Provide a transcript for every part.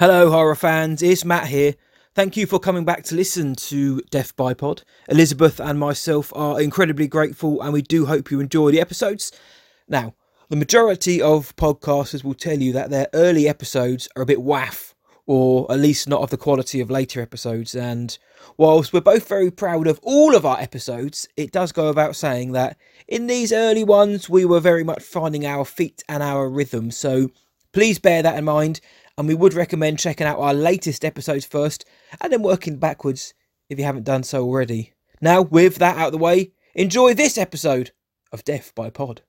Hello, horror fans. It's Matt here. Thank you for coming back to listen to Death by Pod. Elizabeth and myself are incredibly grateful, and we do hope you enjoy the episodes. Now, the majority of podcasters will tell you that their early episodes are a bit waff, or at least not of the quality of later episodes. And whilst we're both very proud of all of our episodes, it does go without saying that in these early ones, we were very much finding our feet and our rhythm. So please bear that in mind and we would recommend checking out our latest episodes first and then working backwards if you haven't done so already. Now, with that out of the way, enjoy this episode of Death by Pod.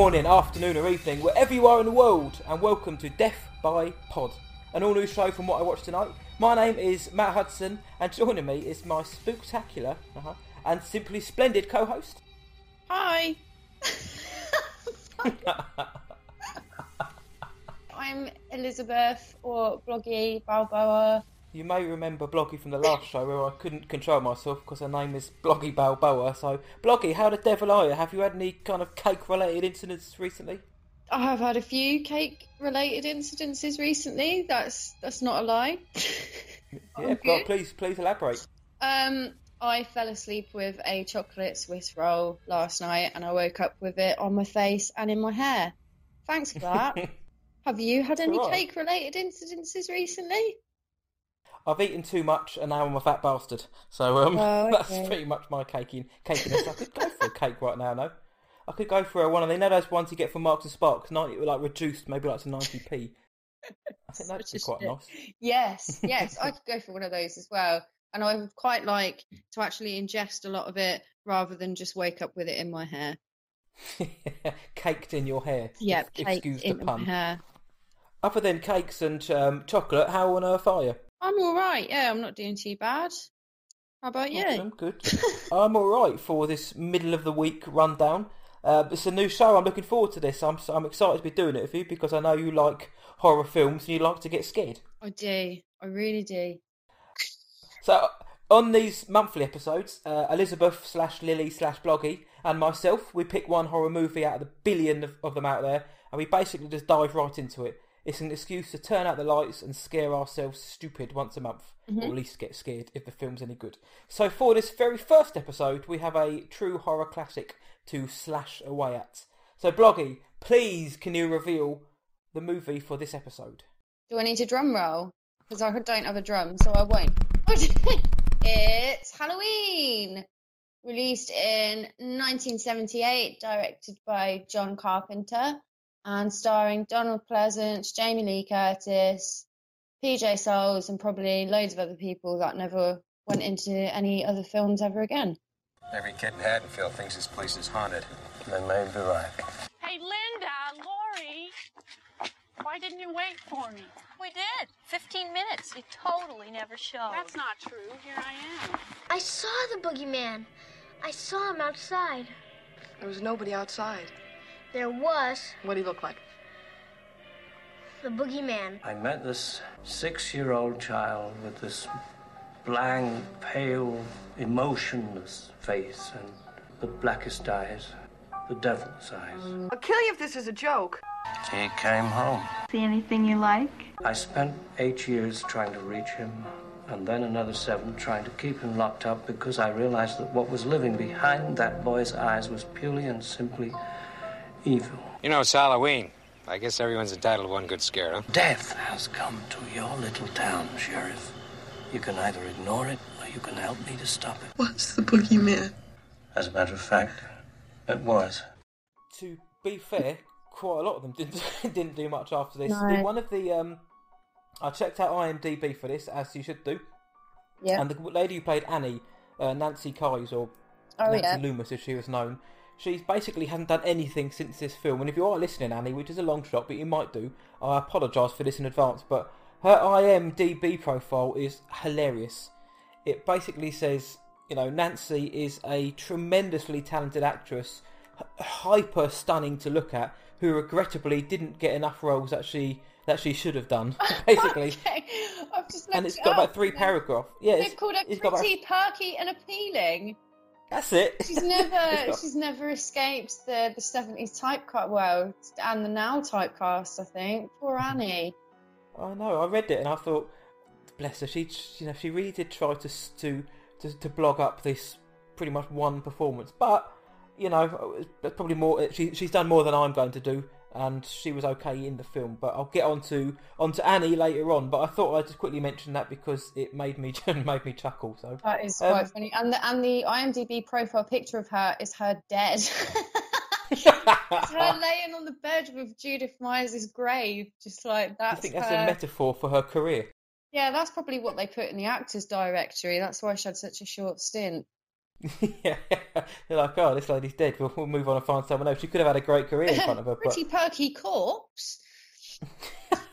Morning, afternoon, or evening, wherever you are in the world, and welcome to Death by Pod, an all new show from what I watched tonight. My name is Matt Hudson, and joining me is my spooktacular uh-huh, and simply splendid co host. Hi. I'm Elizabeth or Bloggy Balboa. You may remember Bloggy from the last show where I couldn't control myself because her name is Bloggy Balboa. So, Bloggy, how the devil are you? Have you had any kind of cake related incidents recently? I have had a few cake related incidences recently. That's that's not a lie. yeah, God, please please elaborate. Um, I fell asleep with a chocolate Swiss roll last night, and I woke up with it on my face and in my hair. Thanks for that. have you had any right. cake related incidences recently? I've eaten too much and now I'm a fat bastard. So um, Oh, that's pretty much my caking cakiness. I could go for a cake right now, no. I could go for a one of they know those ones you get from Marks and Sparks, ninety like reduced, maybe like to ninety p. I think that'd be Such a quite shit. nice. Yes, yes, I could go for one of those as well. And I would quite like to actually ingest a lot of it rather than just wake up with it in my hair. Caked in your hair. Yep, Ex- cake excuse in the my pun. hair. Other than cakes and um, chocolate, how on earth are you? I'm all right. Yeah, I'm not doing too bad. How about you? Awesome, good. I'm all right for this middle of the week rundown. Uh, it's a new show. I'm looking forward to this. I'm I'm excited to be doing it with you because I know you like horror films and you like to get scared. I do. I really do. So on these monthly episodes, uh, Elizabeth slash Lily slash Bloggy and myself, we pick one horror movie out of the billion of, of them out there, and we basically just dive right into it. It's an excuse to turn out the lights and scare ourselves stupid once a month, or mm-hmm. at least get scared if the film's any good. So for this very first episode, we have a true horror classic to slash away at. So Bloggy, please can you reveal the movie for this episode? Do I need a drum roll? Because I don't have a drum, so I won't. it's Halloween! Released in 1978, directed by John Carpenter, and starring Donald Pleasence, Jamie Lee Curtis, PJ Soles, and probably loads of other people that never went into any other films ever again. Every kid in Haddonfield thinks this place is haunted. And they may be right. Hey, Linda, Lori, why didn't you wait for me? We did. 15 minutes. It totally never showed. That's not true. Here I am. I saw the boogeyman. I saw him outside. There was nobody outside. There was What do he look like? the boogeyman. I met this six year old child with this blank, pale, emotionless face and the blackest eyes, the devil's eyes. I'll kill you if this is a joke. He came home. See anything you like? I spent eight years trying to reach him, and then another seven trying to keep him locked up because I realized that what was living behind that boy's eyes was purely and simply evil. You know, it's Halloween. I guess everyone's entitled to one good scare, huh? Death has come to your little town, Sheriff. You can either ignore it or you can help me to stop it. What's the boogeyman? As a matter of fact, it was. to be fair, quite a lot of them didn't didn't do much after this. No. One of the um, I checked out IMDb for this, as you should do, Yeah. and the lady who played Annie, uh, Nancy Kyes or Oh, Nancy yeah. Loomis, as she was known, She's basically hasn't done anything since this film. And if you are listening, Annie, which is a long shot, but you might do, I apologise for this in advance. But her IMDb profile is hilarious. It basically says, you know, Nancy is a tremendously talented actress, hyper stunning to look at, who regrettably didn't get enough roles that she that she should have done. Basically, Okay, and it's it got about three paragraphs. Yeah, They've it's, called her it's got about- pretty, perky, and appealing. That's it. She's never, she's never escaped the the seventies typecast world and the now typecast. I think poor mm-hmm. Annie. I know. I read it and I thought, bless her. She, you know, she really did try to to to, to blog up this pretty much one performance, but you know, uh, it's probably more. Uh, she, she's done more than I'm going to do, and she was okay in the film. But I'll get on to onto Annie later on. But I thought I'd just quickly mention that because it made me made me chuckle. So That is Um, quite funny. And the and the IMDb profile picture of her is her dead. it's her laying on the bed with Judith Myers' grave, just like that. I that's. think that's her. a metaphor for her career. Yeah, that's probably what they put in the actors directory. That's why she had such a short stint. yeah, they're like, oh, this lady's dead. We'll, we'll move on and find someone else. She could have had a great career in front of her, but Pretty perky corpse.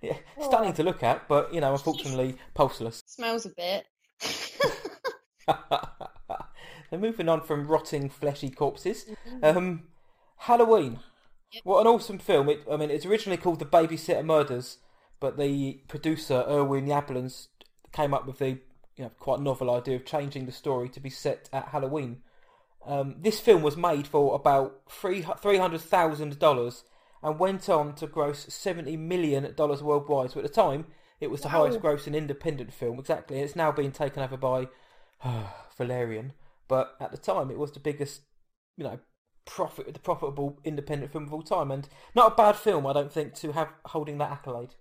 yeah, stunning to look at, but you know, unfortunately, pulseless. Smells a bit. They're moving on from rotting, fleshy corpses. Um, Halloween. What an awesome film! It, I mean, it's originally called The Babysitter Murders, but the producer Irwin Yablans came up with the you know quite a novel idea of changing the story to be set at Halloween. Um, this film was made for about three three hundred thousand dollars and went on to gross seventy million dollars worldwide. So at the time, it was the Wow. highest grossing independent film. Exactly, it's now been taken over by Valerian, but at the time, it was the biggest, you know, profit the profitable independent film of all time, and not a bad film, I don't think, to have holding that accolade.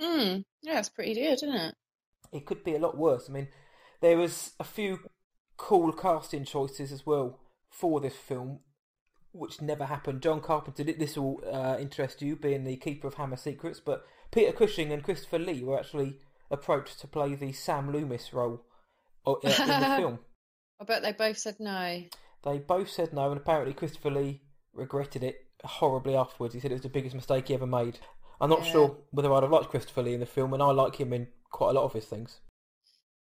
Hmm. Yeah, it's pretty good, isn't it? It could be a lot worse. I mean, there was a few cool casting choices as well for this film, which never happened. John Carpenter, did this will uh, interest you, being the keeper of Hammer Secrets, but Peter Cushing and Christopher Lee were actually approached to play the Sam Loomis role uh, in the film. I bet they both said no. They both said no, and apparently Christopher Lee regretted it horribly afterwards. He said it was the biggest mistake he ever made. I'm not Yeah. sure whether I'd have liked Christopher Lee in the film, and I like him in quite a lot of his things.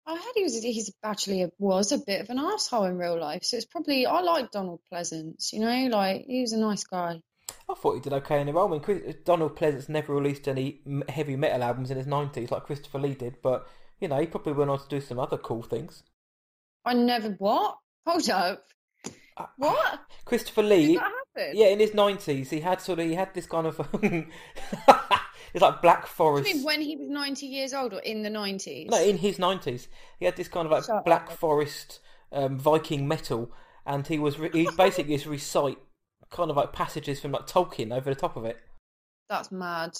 I heard he was he's actually a, was a bit of an asshole in real life, so it's probably I like Donald Pleasence, you know, like he was a nice guy. I thought he did okay in the role. I mean, Chris, Donald Pleasence never released any heavy metal albums in his 90s like Christopher Lee did, but, you know, he probably went on to do some other cool things. I never what? Hold up, Uh, what? Christopher Lee, yeah, in his 90s, he had sort of, he had this kind of, it's like Black I Forest. mean, when he was ninety years old or in the nineties? No, in his nineties, he had this kind of like Shut Black up. Forest um, Viking metal, and he was re- he basically just recite kind of like passages from like Tolkien over the top of it. That's mad.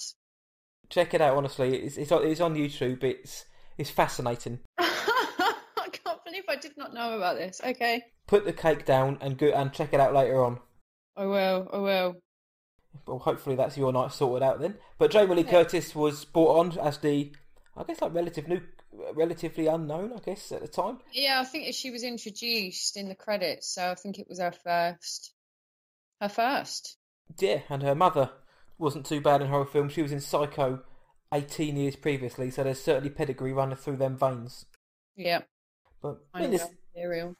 Check it out, honestly, it's it's on, it's on YouTube. It's it's fascinating. I can't believe I did not know about this. Okay, Put the cake down and go and check it out later on. I will. I will. Well, hopefully that's your night sorted out then. But Jamie Lee Yeah. Curtis was brought on as the, I guess like relative new, relatively unknown, I guess at the time. Yeah, I think she was introduced in the credits, so I think it was her first. Her first. Yeah, and her mother wasn't too bad in horror films. She was in Psycho 18 years previously, so there's certainly pedigree running through them veins. Yeah, But I mean, this, material.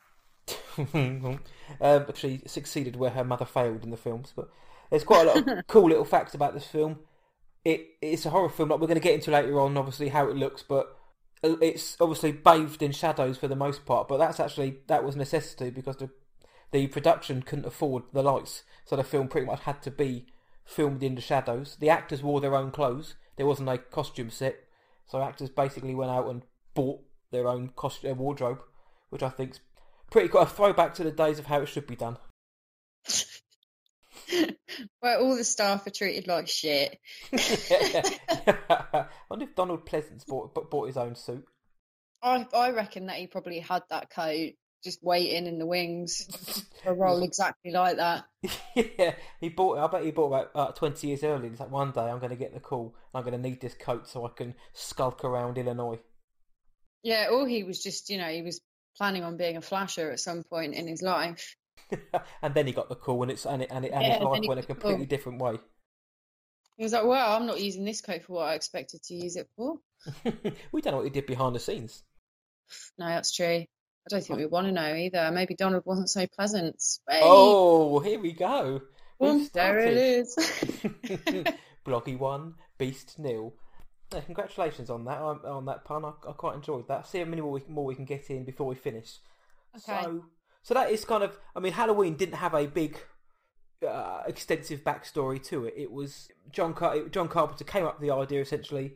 um, but she succeeded where her mother failed in the films. But there's quite a lot of cool little facts about this film. It it's a horror film, like we're going to get into later on, obviously how it looks, but uh, it's obviously bathed in shadows for the most part. But that's actually that was necessity because the the production couldn't afford the lights, so the film pretty much had to be filmed in the shadows. The actors wore their own clothes. There wasn't a costume set, so actors basically went out and bought their own costume wardrobe, which I think's pretty cool. A throwback to the days of how it should be done. Where all the staff are treated like shit. I wonder if Donald Pleasence bought bought his own suit. I I reckon that he probably had that coat just waiting in the wings for a role exactly like that. yeah, he bought. I bet he bought about uh, twenty years early. He's like, one day I'm going to get the call. I'm going to need this coat so I can skulk around Illinois. Yeah, or he was just, you know, he was planning on being a flasher at some point in his life. and then he got the call, and it's and it and, it, and Yeah, his life went a completely call. different way. He was like, "Well, I'm not using this coat for what I expected to use it for." we don't know what he did behind the scenes. No, that's true. I don't think we want to know either. Maybe Donald wasn't so pleasant. Wait. Oh, here we go. We've there it is. Bloggy one, Beast nil. Yeah, congratulations on that on that pun. I, I quite enjoyed that. See how many more we, more we can get in before we finish. Okay. So, so that is kind of. I mean, Halloween didn't have a big, uh, extensive backstory to it. It was John Car- John Carpenter came up with the idea. Essentially,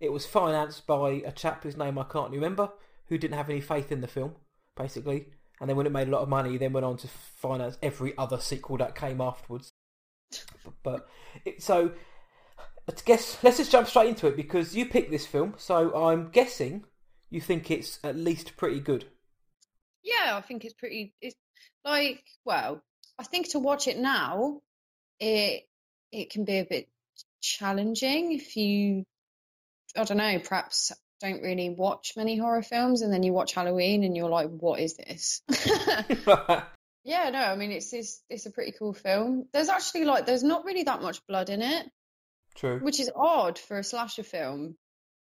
it was financed by a chap whose name I can't remember, who didn't have any faith in the film, basically. And then when it made a lot of money, he then went on to finance every other sequel that came afterwards. But it, so, I guess let's just jump straight into it because you picked this film, so I'm guessing you think it's at least pretty good. Yeah, I think it's pretty. It's like, well, I think to watch it now, it it can be a bit challenging if you, I don't know, perhaps don't really watch many horror films, and then you watch Halloween, and you're like, what is this? yeah, no, I mean, it's it's it's a pretty cool film. There's actually like, there's not really that much blood in it, True. which is odd for a slasher film.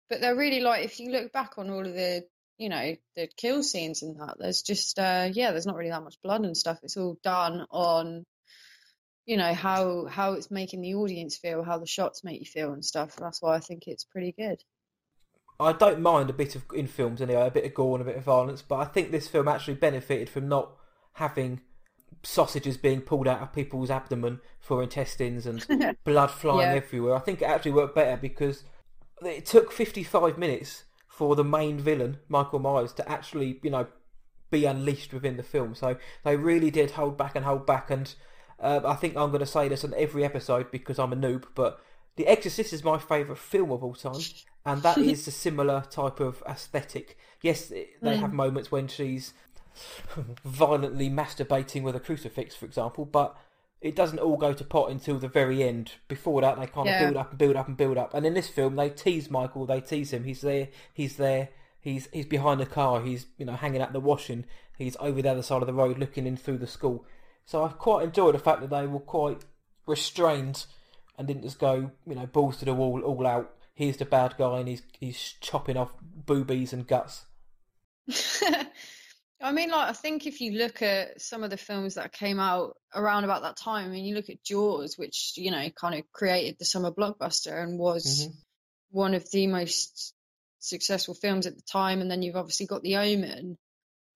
But they're really like, if you look back on all of the, you know, the kill scenes and that, there's just, uh, yeah, there's not really that much blood and stuff. It's all done on, you know, how how it's making the audience feel, how the shots make you feel and stuff. That's why I think it's pretty good. I don't mind a bit of in films anyway, a bit of gore and a bit of violence, but I think this film actually benefited from not having sausages being pulled out of people's abdomen for intestines and blood flying Yeah. everywhere. I think it actually worked better because it took 55 minutes for the main villain, Michael Myers, to actually, you know, be unleashed within the film. So they really did hold back and hold back. And uh, I think I'm going to say this on every episode because I'm a noob, but The Exorcist is my favourite film of all time, and that is a similar type of aesthetic. Yes, they Mm. have moments when she's violently masturbating with a crucifix, for example, but it doesn't all go to pot until the very end. Before that, they kind of Yeah. build up and build up and build up. And in this film, they tease Michael. They tease him. He's there. He's there. He's he's behind the car. He's you know hanging out the washing. He's over the other side of the road, looking in through the school. So I quite enjoyed the fact that they were quite restrained and didn't just go you know balls to the wall, all out. Here's the bad guy, and he's he's chopping off boobies and guts. I mean, like, I think if you look at some of the films that came out around about that time, I mean, you look at Jaws, which, you know, kind of created the summer blockbuster and was Mhm. one of the most successful films at the time. And then you've obviously got The Omen,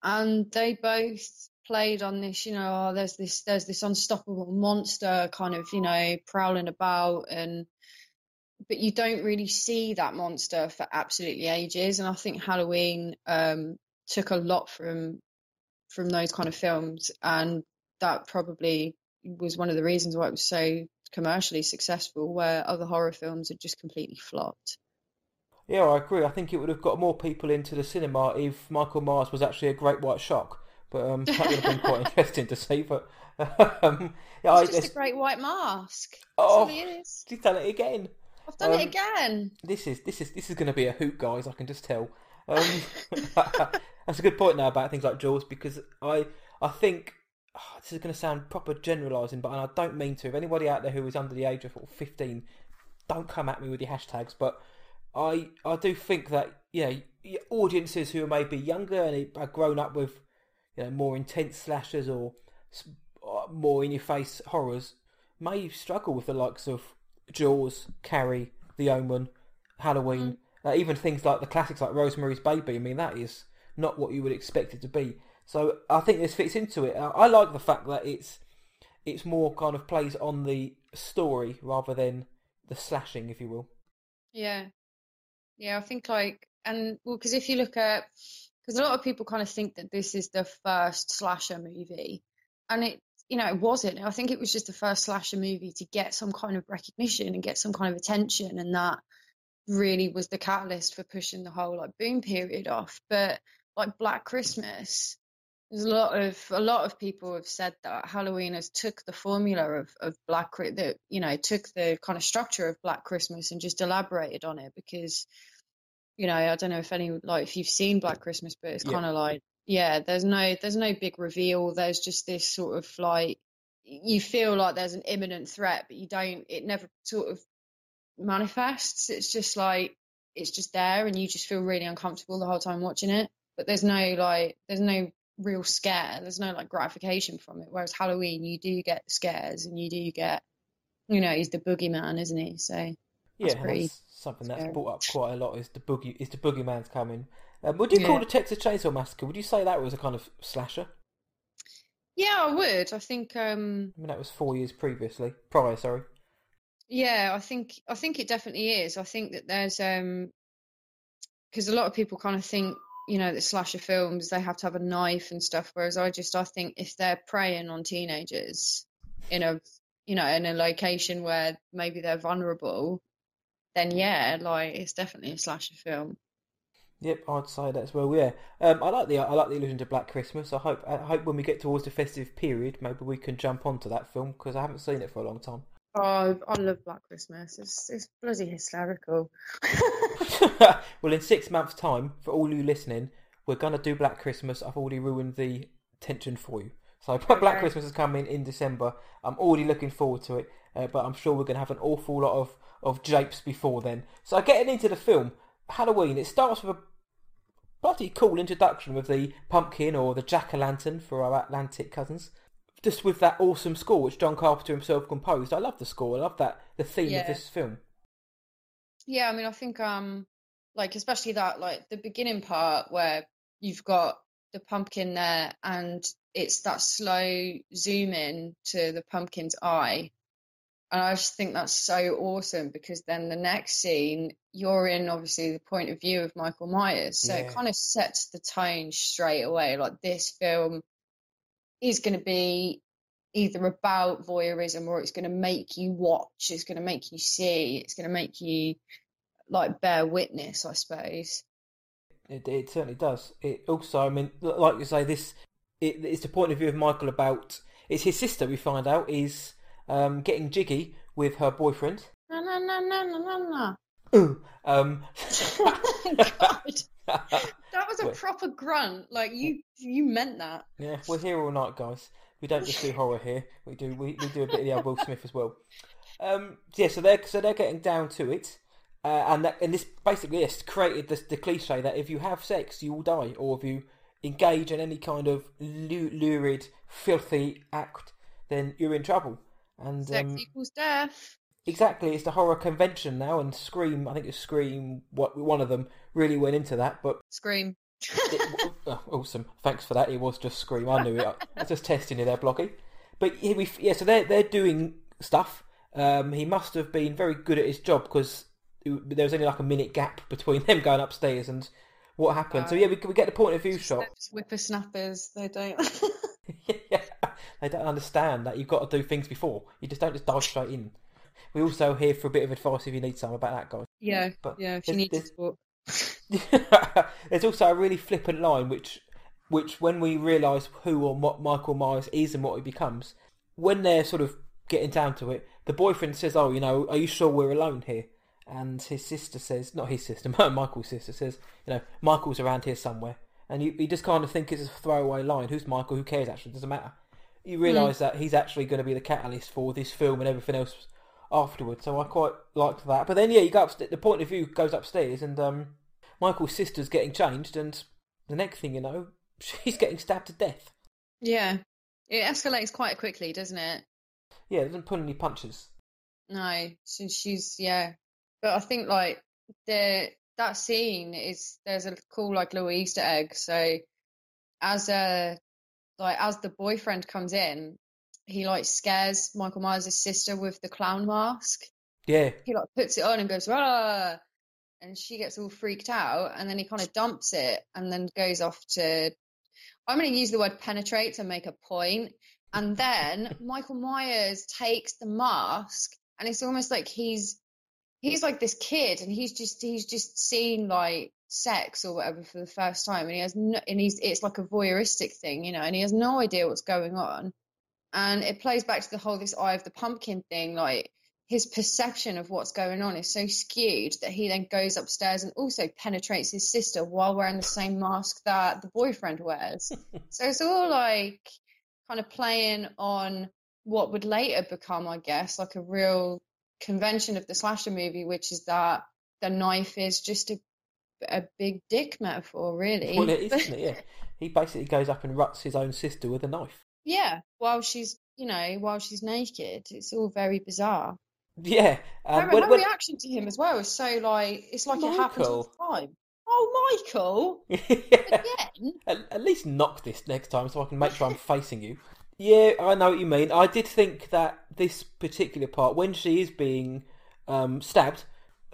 and they both played on this, you know, oh, there's this, there's this unstoppable monster kind of, you know, prowling about and but you don't really see that monster for absolutely ages. And I think Halloween um, took a lot from from those kind of films, and that probably was one of the reasons why it was so commercially successful, where other horror films had just completely flopped. Yeah, I agree. I think it would have got more people into the cinema if Michael Myers was actually a great white shark. But um, that would have been quite interesting to see. But um, yeah, I It's just guess. a great white mask. Oh, all it is. she's done it again. I've done um, it again. This is this is this is going to be a hoot, guys. I can just tell. Um, that's a good point now about things like Jaws because I I think oh, this is going to sound proper generalising, but and I don't mean to. If anybody out there who is under the age of fifteen, don't come at me with your hashtags. But I I do think that yeah, y- audiences who are maybe younger and are grown up with you know more intense slashers or uh, more in your face horrors may struggle with the likes of Jaws, Carrie, The Omen, Halloween, uh, even things like the classics like Rosemary's Baby. I mean, that is not what you would expect it to be. So I think this fits into it. I, I like the fact that it's it's more kind of plays on the story rather than the slashing, if you will. Yeah. Yeah, I think like, and well, because if you look at, because a lot of people kind of think that this is the first slasher movie, and it, you know, it wasn't. I think it was just the first slasher movie to get some kind of recognition and get some kind of attention, and that really was the catalyst for pushing the whole like boom period off. But like Black Christmas, there's a lot of a lot of people have said that Halloween has took the formula of of Black that you know took the kind of structure of Black Christmas and just elaborated on it because you know I don't know if any like if you've seen Black Christmas, but it's Yeah. kind of like yeah, there's no there's no big reveal. There's just this sort of like you feel like there's an imminent threat, but you don't. It never sort of manifests. It's just like it's just there, and you just feel really uncomfortable the whole time watching it. But there's no like there's no real scare. There's no like gratification from it. Whereas Halloween, you do get scares, and you do get, you know, he's the boogeyman, isn't he? So Yeah, pretty that's something that's brought up quite a lot. Is the boogie? Is the boogeyman's coming? Um, would you call the Texas Chainsaw Massacre? Would you say that was a kind of slasher? yeah, I would. I think um I mean, that was four years previously, prior. Sorry. Yeah, I think I think it definitely is. I think that there's um because a lot of people kind of think, you know, that slasher films they have to have a knife and stuff, whereas I just I think if they're preying on teenagers in a you know, in a location where maybe they're vulnerable, then yeah, like it's definitely a slasher film. Yep, I'd say that as well. Yeah, um, I like the I like the illusion to Black Christmas. I hope I hope when we get towards the festive period, maybe we can jump onto that film because I haven't seen it for a long time. Oh, I love Black Christmas. It's it's bloody hysterical. well, in six months' time, for all you listening, we're gonna do Black Christmas. I've already ruined the tension for you. So Black Christmas is coming in December. I'm already looking forward to it, uh, but I'm sure we're gonna have an awful lot of of japes before then. So getting into the film, Halloween. It starts with a bloody cool introduction with the pumpkin or the jack o' lantern for our Atlantic cousins. Just with that awesome score which John Carpenter himself composed. I love the score. I love that the theme Yeah. of this film. Yeah, I mean, I think um, like especially that like the beginning part where you've got the pumpkin there and it's that slow zoom in to the pumpkin's eye. And I just think that's so awesome because then the next scene, you're in obviously the point of view of Michael Myers. So it kind of sets the tone straight away. Like this film is going to be either about voyeurism or it's going to make you watch, it's going to make you see, it's going to make you like bear witness, I suppose. It, it certainly does. It also, I mean, like you say, this it, it's the point of view of Michael about it's his sister. We find out is um, getting jiggy with her boyfriend. Na na na na na na na. Ooh. Um, God, that was a proper grunt. Like you, you meant that. yeah, we're here all night, guys. We don't just do horror here. We do we, we do a bit of the old Will Smith as well. Um, yeah, so they're so they're getting down to it, uh, and that, and this basically yes created the, the cliche that if you have sex, you will die, or if you engage in any kind of lurid, filthy act, then you're in trouble. And Sex um, equals death. Exactly, it's the horror convention now, and Scream. I think it's Scream. What one of them really went into that, but Scream. it, oh, awesome. Thanks for that. It was just Scream. I knew it. I was just testing you there, Bloggy. But here we, yeah. So they're they're doing stuff. Um, he must have been very good at his job because there was only like a minute gap between them going upstairs and what happened. so yeah, we, we get the point of view shot. Whippersnappers. They don't. yeah, they don't understand that you've got to do things before. You just don't just dive straight in. We also here for a bit of advice if you need some about that, guys. yeah, But yeah. If you need to there's- also a really flippant line, which, which when we realise who or what Michael Myers is and what he becomes, when they're sort of getting down to it, the boyfriend says, "Oh, you know, are you sure we're alone here?" And his sister says, not his sister, Michael's sister says, "You know, Michael's around here somewhere." And you, you just kind of think it's a throwaway line. Who's Michael? Who cares? Actually, it doesn't matter. You hmm. realise that he's actually going to be the catalyst for this film and everything else afterwards. So I quite liked that. But then, yeah, you go upstairs. The point of view goes upstairs, and um, Michael's sister's getting changed, and the next thing you know, she's getting stabbed to death. Yeah, it escalates quite quickly, doesn't it? Yeah, it doesn't pull any punches. No, since she's yeah, but I think like the that scene is there's a cool like little Easter egg. So as a like as the boyfriend comes in, he like scares Michael Myers' sister with the clown mask. Yeah, He like puts it on and goes ah, and she gets all freaked out, and then he kind of dumps it and then goes off to. I'm going to use the word penetrate to make a point. And then Michael Myers takes the mask, and it's almost like he's he's like this kid, and he's just he's just seen like sex or whatever for the first time, and he has no, and he's it's like a voyeuristic thing, you know, and he has no idea what's going on. And it plays back to the whole this eye of the pumpkin thing, like his perception of what's going on is so skewed that he then goes upstairs and also penetrates his sister while wearing the same mask that the boyfriend wears. so it's all like kind of playing on what would later become, I guess, like a real convention of the slasher movie, which is that the knife is just a a big dick metaphor, really. Well, it is, isn't it? Yeah. He basically goes up and ruts his own sister with a knife. Yeah, while she's you know while she's naked, it's all very bizarre. Yeah. Um, her, when- her reaction to him as well is so like it's like it happens all the time. Oh, Michael! Yeah. Again? At, at least knock this next time so I can make sure I'm facing you. Yeah, I know what you mean. I did think that this particular part, when she is being um, stabbed,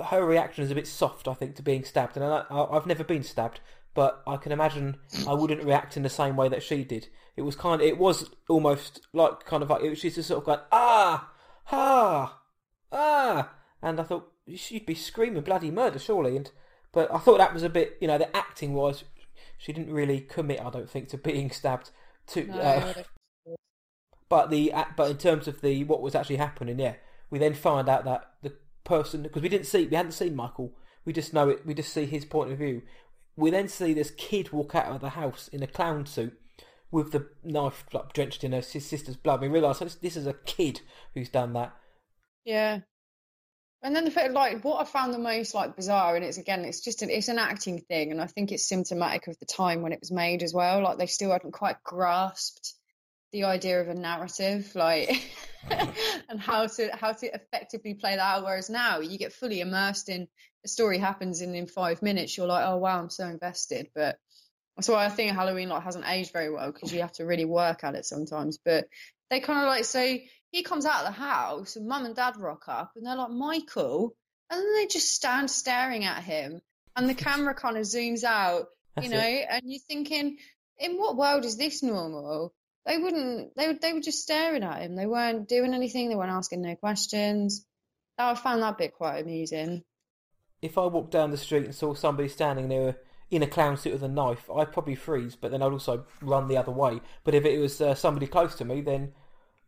her reaction is a bit soft, I think, to being stabbed. And I, I, I've never been stabbed, but I can imagine I wouldn't react in the same way that she did. It was kind of, it was almost like kind of like, it was just sort of going, ah, ah, ah. And I thought, she'd be screaming bloody murder, surely. And But I thought that was a bit, you know, the acting was she didn't really commit, I don't think, to being stabbed. To, No, uh, but the but in terms of the what was actually happening, yeah, we then find out that the person because we didn't see we hadn't seen Michael, we just know it. We just see his point of view. We then see this kid walk out of the house in a clown suit with the knife like, drenched in her sister's blood. We realise this, this is a kid who's done that. Yeah. And then the fact, like, what I found the most like bizarre, and it's again, it's just an, it's an acting thing, and I think it's symptomatic of the time when it was made as well. Like they still hadn't quite grasped the idea of a narrative, like, and how to how to effectively play that out. Whereas now you get fully immersed in the story happens in in five minutes. You're like, oh wow, I'm so invested. But that's why I think Halloween like hasn't aged very well because you have to really work at it sometimes. But they kind of like so he comes out of the house and mum and dad rock up and they're like Michael and then they just stand staring at him and the camera kind of zooms out you That's know it. and you're thinking in what world is this normal they wouldn't they would they were just staring at him they weren't doing anything they weren't asking no questions I found that bit quite amusing If I walked down the street and saw somebody standing there in a clown suit with a knife, I'd probably freeze, but then I'd also run the other way. But if it was uh, somebody close to me, then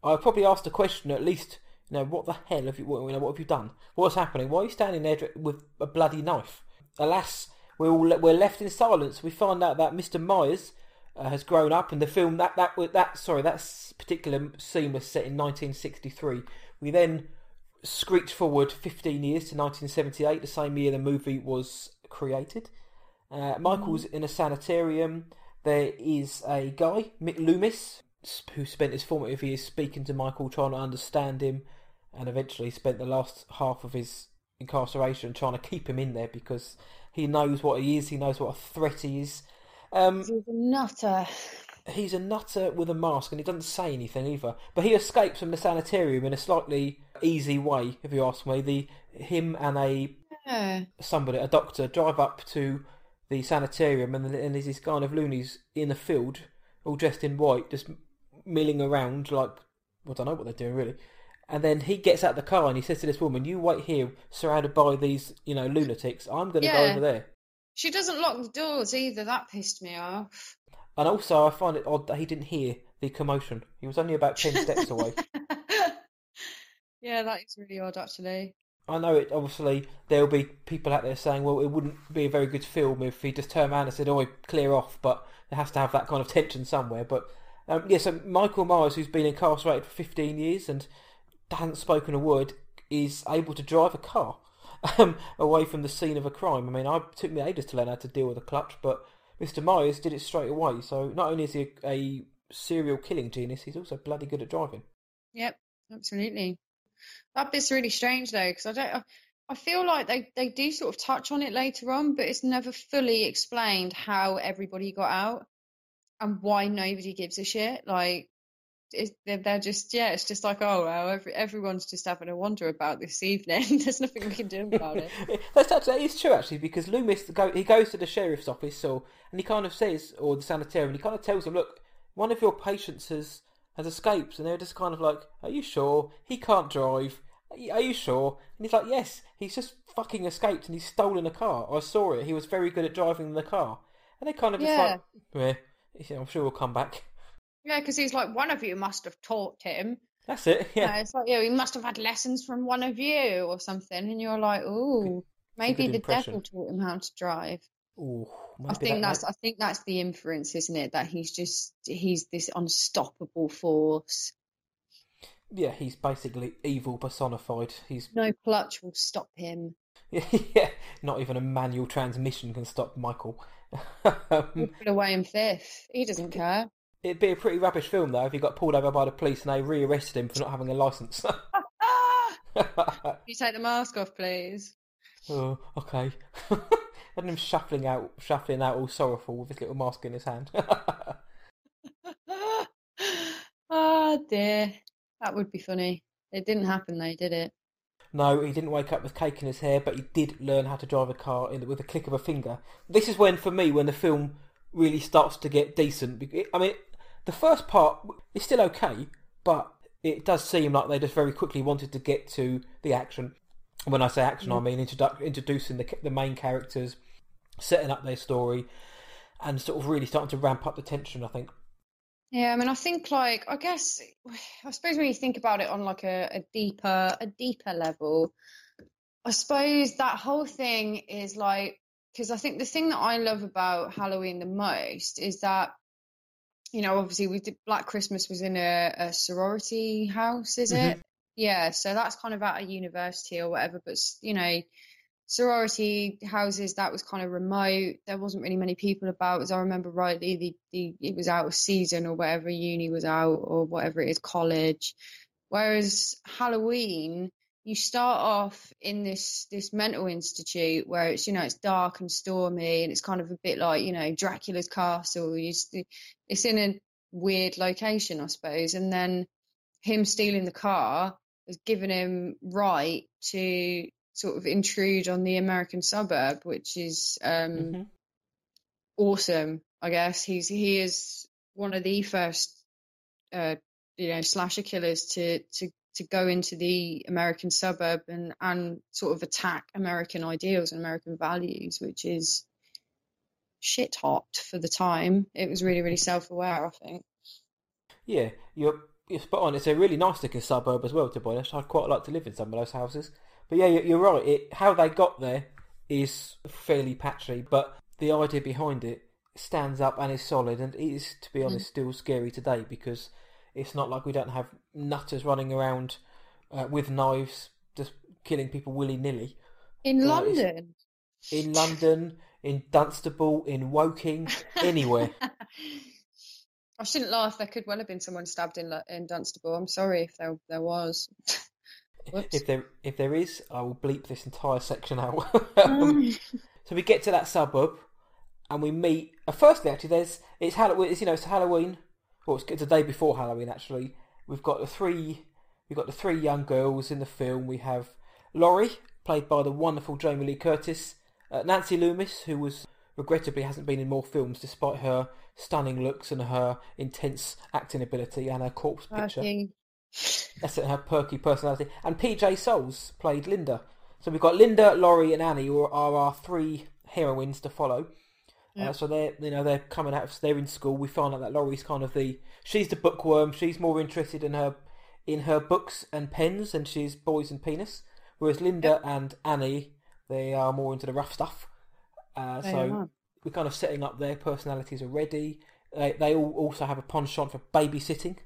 I'd probably ask the question at least, you know, what the hell have you, you know, what have you done? What's happening? Why are you standing there with a bloody knife? Alas, we're all we're left in silence. We find out that Mr. Myers uh, has grown up, and the film that that that sorry that particular scene was set in 1963. We then screech forward 15 years to 1978, the same year the movie was created. Uh, Michael's in a sanitarium. There is a guy, Mick Loomis, who spent his formative years speaking to Michael, trying to understand him, and eventually spent the last half of his incarceration trying to keep him in there because he knows what he is, he knows what a threat he is. Um, he's a nutter he's a nutter with a mask and he doesn't say anything either. But he escapes from the sanitarium in a slightly easy way, if you ask me. The him and a yeah somebody, a doctor, drive up to the sanitarium and, and there's this kind of loonies in the field, all dressed in white, just milling around like well, I don't know what they're doing really. And then he gets out of the car and he says to this woman, "You wait here, surrounded by these, you know, lunatics. I'm going to go over there." she doesn't lock the doors either that pissed me off And also, I find it odd that he didn't hear the commotion. He was only about ten steps away. yeah that is really odd actually I know it. Obviously, there'll be people out there saying, "Well, it wouldn't be a very good film if he just turned around and said, "Oh, clear off." But it has to have that kind of tension somewhere. But um, yeah, so Michael Myers, who's been incarcerated for 15 years and hasn't spoken a word, is able to drive a car um, away from the scene of a crime. I mean, I took me ages to learn how to deal with a clutch, but Mr. Myers did it straight away. So not only is he a, a serial killing genius, he's also bloody good at driving. Yep, absolutely. That bit's really strange though, because I don't. I- feel like they they do sort of touch on it later on, but it's never fully explained how everybody got out and why nobody gives a shit. Like, they're just yeah, it's just like oh well, every, everyone's just having a wonder about this evening. There's nothing we can do about it. That's actually, that is true actually because Loomis go, he goes to the sheriff's office so and he kind of says or the sanitarium he kind of tells him look one of your patients has has escaped and they're just kind of like are you sure he can't drive are you, are you sure and he's like yes he's just fucking escaped and he's stolen a car I saw it he was very good at driving the car and they kind of just Yeah. like yeah I'm sure we'll come back Yeah, because he's like one of you must have taught him. That's it. Yeah. Uh, it's like, yeah, he must have had lessons from one of you or something. And you're like, oh, maybe the impression. devil taught him how to drive. Ooh, I think that- that's I think that's the inference, isn't it? That he's just he's this unstoppable force. yeah, he's basically evil personified. He's No clutch will stop him. yeah, not even a manual transmission can stop Michael. Um, put away in fifth. He doesn't care. it'd be a pretty rubbish film though if he got pulled over by the police and they rearrested him for not having a license. You take the mask off, please. oh, okay. Him shuffling out, shuffling out, all sorrowful with his little mask in his hand. oh dear, that would be funny. It didn't happen though, did it? No, he didn't wake up with cake in his hair, but he did learn how to drive a car in, with a click of a finger. This is when, for me, when the film really starts to get decent. I mean, the first part is still okay, but it does seem like they just very quickly wanted to get to the action. When I say action, I mm. mean introdu- introducing the, the main characters, setting up their story, and sort of really starting to ramp up the tension. I think. Yeah, I mean, I think like I guess I suppose when you think about it on like a, a deeper a deeper level, I suppose that whole thing is like because I think the thing that I love about Halloween the most is that you know obviously we did Black Christmas was in a, a sorority house, is it? Mm-hmm. Yeah, so that's kind of at a university or whatever, but you know sorority houses that was kind of remote. There wasn't really many people about as i remember rightly the, the it was out of season or whatever uni was out or whatever it is college. Whereas halloween you start off in this this mental institute where it's you know it's dark and stormy and it's kind of a bit like you know dracula's castle. You it's in a weird location i suppose. And then him stealing the car has given him right to sort of intrude on the American suburb, which is um, Mhm. awesome. I guess he's he is one of the first, uh, you know, slasher killers to to to go into the American suburb and and sort of attack American ideals and American values, which is shit hot for the time. It was really really self aware, I think. Yeah, you're you're spot on. It's a really nice looking suburb as well. To be honest, I'd quite like to live in some of those houses. But yeah, you're, you're right. It, how they got there is fairly patchy, but the idea behind it stands up and is solid, and it is, to be honest, still scary today because it's not like we don't have nutters running around uh, with knives just killing people willy nilly In it's- London. in London, in Dunstable, in Woking, anywhere. I shouldn't laugh. There could well have been someone stabbed in in Dunstable. I'm sorry if there there was. Whoops. If there if there is, I will bleep this entire section out. um, so we get to that suburb, and we meet. Uh, firstly, actually, there's it's Halloween. It's, you know, it's Halloween. Well, it's, it's the day before Halloween. Actually, we've got the three. We've got the three young girls in the film. We have Laurie, played by the wonderful Jamie Lee Curtis. Uh, Nancy Loomis, who was regrettably hasn't been in more films despite her stunning looks and her intense acting ability and her corpse picture. That's it, her perky personality. And PJ Soles played Linda. So we've got Linda, Laurie, and Annie, who are our three heroines to follow. Uh, so they're you know they're coming out. They're in school. We find out that Laurie's kind of the she's the bookworm. She's more interested in her in her books and pens than she's boys and penis. Whereas Linda and Annie, they are more into the rough stuff. Uh, so we're kind of setting up their personalities already. They they all also have a penchant for babysitting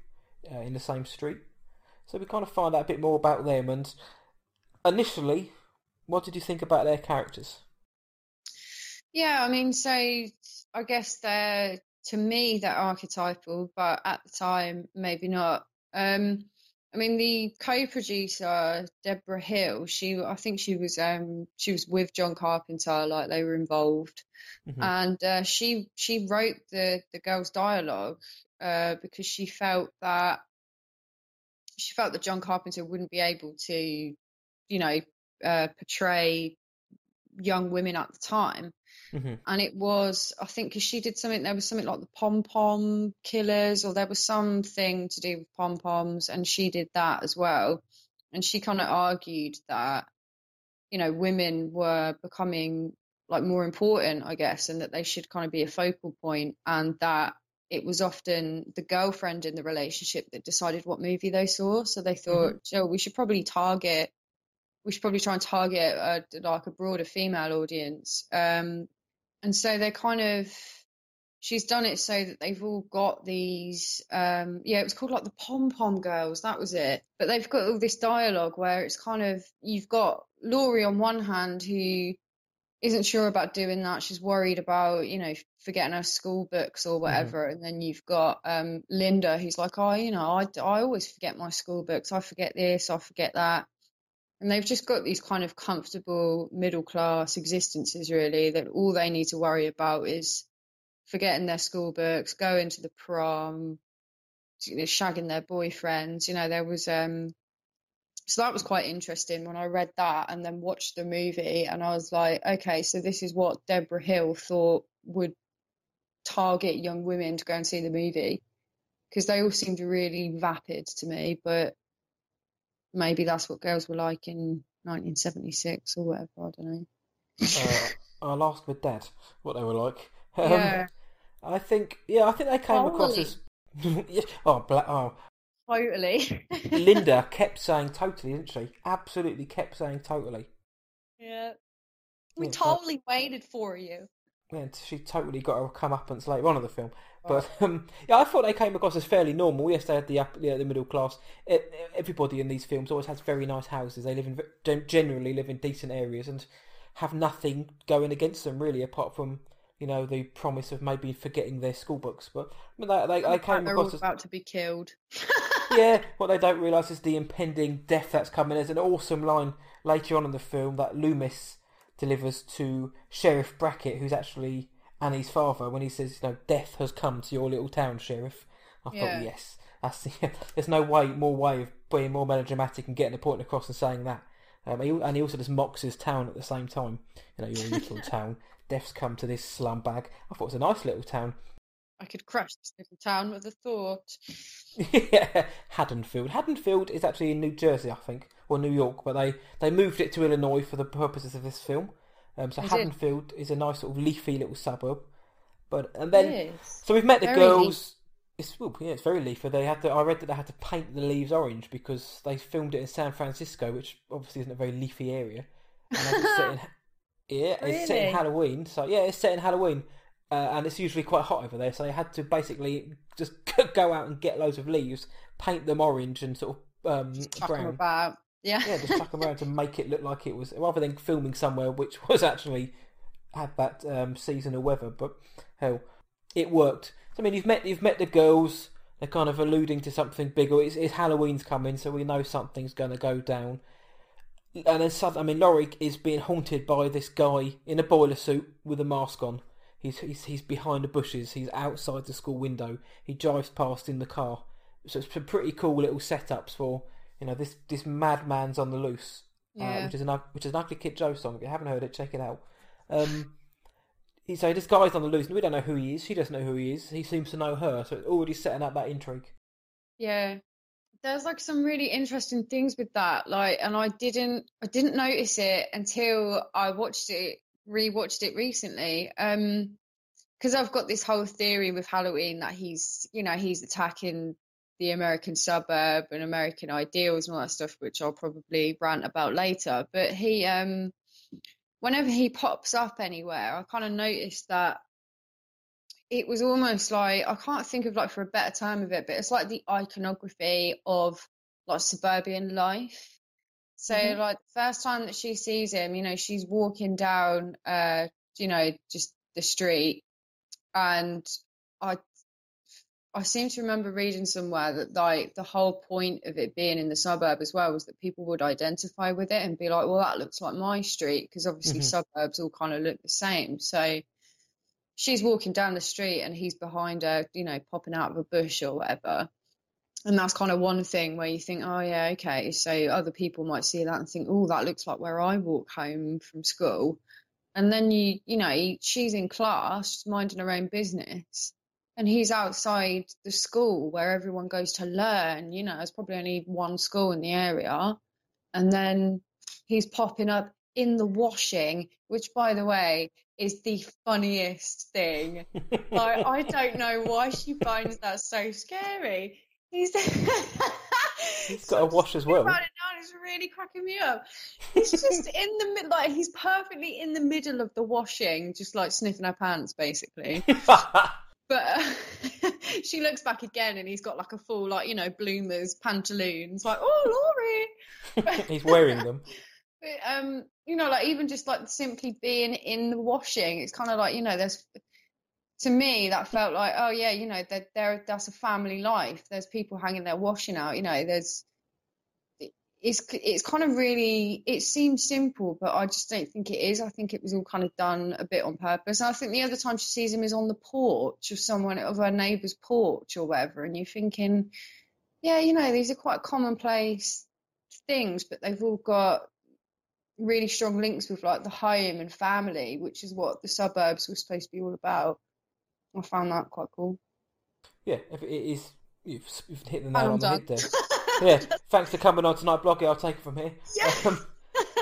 uh, in the same street. So we kind of find out a bit more about them. And initially, what did you think about their characters? Yeah, I mean, so I guess they're to me they're archetypal, but at the time maybe not. Um, I mean, the co-producer Debra Hill, she I think she was um she was with John Carpenter, like they were involved, Mhm. and uh, she she wrote the the girls' dialogue uh, because she felt that she felt that John Carpenter wouldn't be able to, you know, uh, portray young women at the time Mhm. and it was I think because she did something there was something like the pom pom killers or there was something to do with pom poms and she did that as well and she kind of argued that you know women were becoming like more important I guess and that they should kind of be a focal point and that it was often the girlfriend in the relationship that decided what movie they saw. So they thought, Joe, we should probably target, we should probably try and target a, like a broader female audience. Um, and so they kind of, she's done it so that they've all got these, um, yeah, it was called like the pom pom girls. That was it. But they've got all this dialogue where it's kind of, you've got Laurie on one hand who isn't sure about doing that. She's worried about, you know, forgetting her school books or whatever. And then you've got um, Linda, who's like, oh, you know, I, I always forget my school books. I forget this, I forget that. And they've just got these kind of comfortable middle class existences, really, that all they need to worry about is forgetting their school books, going to the prom, shagging their boyfriends. You know, there was um, so that was quite interesting when I read that and then watched the movie and I was like, okay, so this is what Debra Hill thought would target young women to go and see the movie because they all seemed really vapid to me, but maybe that's what girls were like in 1976 or whatever. I don't know. uh, I'll ask my dad what they were like. Um, Yeah. I think, yeah, I think they came across as. Oh, bla- oh, Totally. Linda kept saying totally, didn't she? Absolutely kept saying totally. yeah. We Yeah, totally waited for you. Yeah, and she totally got her comeuppance later on in the film. But um, yeah, I thought they came across as fairly normal. Yes, they had the up, yeah, the middle class. E- everybody in these films always has very nice houses. They live in gen- generally live in decent areas and have nothing going against them really, apart from you know the promise of maybe forgetting their school books. But I mean, they, they, they came They're all across as about to be killed. Yeah, what they don't realise is the impending death that's coming. There's an awesome line later on in the film that Loomis delivers to Sheriff Brackett, who's actually Annie's father, when he says, "You know, death has come to your little town, Sheriff." I Yeah. thought, yes, that's there's no way more way of being more melodramatic and getting the point across and saying that. Um, he, and he also just mocks his town at the same time. You know, your little town. Death's come to this slum bag. I thought it was a nice little town. I could crush this little town with a thought. yeah, Haddonfield. Haddonfield is actually in New Jersey, I think, or New York, but they, they moved it to Illinois for the purposes of this film. Um, so did. Haddonfield is a nice sort of leafy little suburb. But and then so we've met the Very girls. It's well, yeah, it's very leafy. They had to. I read that they had to paint the leaves orange because they filmed it in San Francisco, which obviously isn't a very leafy area. And it's set in, yeah, it's set in Halloween. So yeah, it's set in Halloween, uh, and it's usually quite hot over there. So they had to basically just go out and get loads of leaves, paint them orange and sort of um, brown. about. Yeah. Yeah, just chuck them around to make it look like it was, rather than filming somewhere which was actually had that um, seasonal weather. But hell, it worked. So, I mean, you've met you've met the girls. They're kind of alluding to something bigger. It's, it's Halloween's coming, so we know something's going to go down. And then suddenly, I mean, Laurie is being haunted by this guy in a boiler suit with a mask on. He's, he's he's behind the bushes. He's outside the school window. He drives past in the car. So it's some pretty cool little setups for you know this this madman's on the loose, uh, which is an which is an Ugly Kid Joe song. If you haven't heard it, check it out. Um, he- so this guy's on the loose, and we don't know who he is. She doesn't know who he is. He seems to know her, so it's already setting up that intrigue. Yeah. There's like some really interesting things with that. Like and I didn't I didn't notice it until I watched it rewatched it recently. Um because I've got this whole theory with Halloween that he's you know, he's attacking the American suburb and American ideals and all that stuff, which I'll probably rant about later. But he um whenever he pops up anywhere, I kind of noticed that it was almost like I can't think of like for a better term of it, but it's like the iconography of like suburban life. So Mhm. like the first time that she sees him, you know, she's walking down uh, you know, just the street and I I seem to remember reading somewhere that like the whole point of it being in the suburb as well was that people would identify with it and be like, well, that looks like my street because obviously Mhm. suburbs all kind of look the same. So she's walking down the street and he's behind her, you know, popping out of a bush or whatever. And that's kind of one thing where you think, oh yeah, okay. So other people might see that and think, oh, that looks like where I walk home from school. And then you, you know, she's in class, minding her own business, and he's outside the school where everyone goes to learn. You know, there's probably only one school in the area, and then he's popping up in the washing, which, by the way, is the funniest thing. like, I don't know why she finds that so scary. He's He's got a wash as well. About it now, it's really cracking me up. He's just in the mid, like he's perfectly in the middle of the washing, just like sniffing her pants, basically. But uh, she looks back again, and he's got like a full, like you know, bloomers pantaloons. Like, oh, Laurie. He's wearing them. But, um, you know, like even just like simply being in the washing, it's kind of like you know, there's to me that felt like, oh yeah, you know, that there that's a family life. There's people hanging their washing out. You know, there's it's it's kind of really it seems simple, but I just don't think it is. I think it was all kind of done a bit on purpose. And I think the other time she sees him is on the porch of someone of her neighbour's porch or whatever, and you're thinking, yeah, you know, these are quite commonplace things, but they've all got really strong links with like the home and family, which is what the suburbs were supposed to be all about. I found that quite cool. Yeah, if it is, you've, you've hit the nail I'm on the head there. yeah, thanks for coming on tonight, Bloggy. I'll take it from here. Um,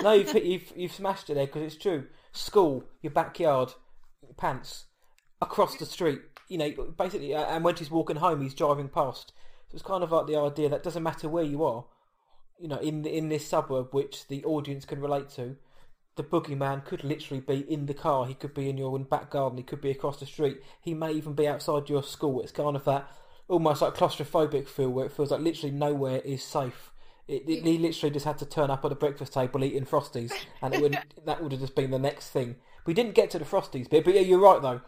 no, you've, you've you've smashed it there because it's true. School, your backyard, pants, across the street. You know, basically, uh, and when she's walking home, he's driving past. So it's kind of like the idea that doesn't matter where you are. You know, in in this suburb, which the audience can relate to, the boogeyman could literally be in the car. He could be in your back garden. He could be across the street. He may even be outside your school. It's kind of that almost like claustrophobic feel where it feels like literally nowhere is safe. It, it, he literally just had to turn up at the breakfast table eating frosties, and it would that would have just been the next thing. We didn't get to the frosties bit, but yeah, you're right though.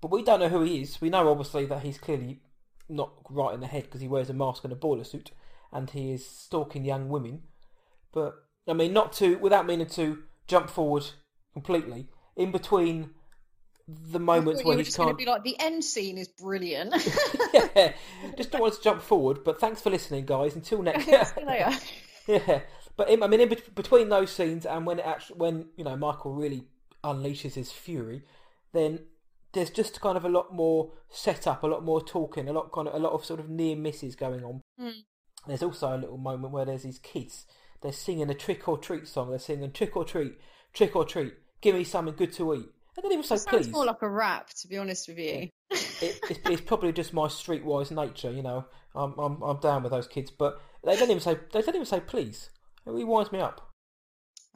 But we don't know who he is. We know obviously that he's clearly not right in the head because he wears a mask and a boiler suit, and he is stalking young women. But I mean, not to without meaning to jump forward completely. In between the moments where you he's just going kind to be like the end scene is brilliant. yeah, just don't want to jump forward. But thanks for listening, guys. Until next. See you later. yeah, but in, I mean, in bet- between those scenes and when it actually, when you know Michael really unleashes his fury, then there's just kind of a lot more setup, a lot more talking, a lot kind of a lot of sort of near misses going on. Hmm. There's also a little moment where there's these kids. They're singing a trick or treat song. They're singing trick or treat, trick or treat. Give me something good to eat. And then he was so Sounds pleased. more like a rap, to be honest with you. it, it's, it's probably just my streetwise nature, you know. I'm, I'm I'm down with those kids, but they don't even say they don't even say please. It really winds me up.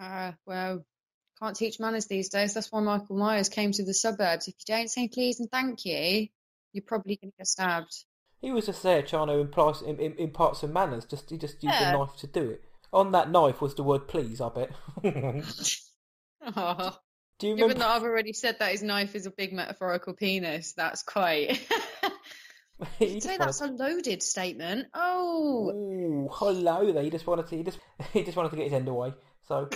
Ah, well, can't teach manners these days. That's why Michael Myers came to the suburbs. If you don't say please and thank you, you're probably going to get stabbed. He was just there trying to impart, im- im- impart some manners. Just he just used Yeah. a knife to do it. On that knife was the word please. I bet. Oh. do you remember? Given that I've already said that his knife is a big metaphorical penis, that's quite. he Say that's a loaded statement. Oh, Ooh, hello there. He just wanted to. He just he just wanted to get his end away. So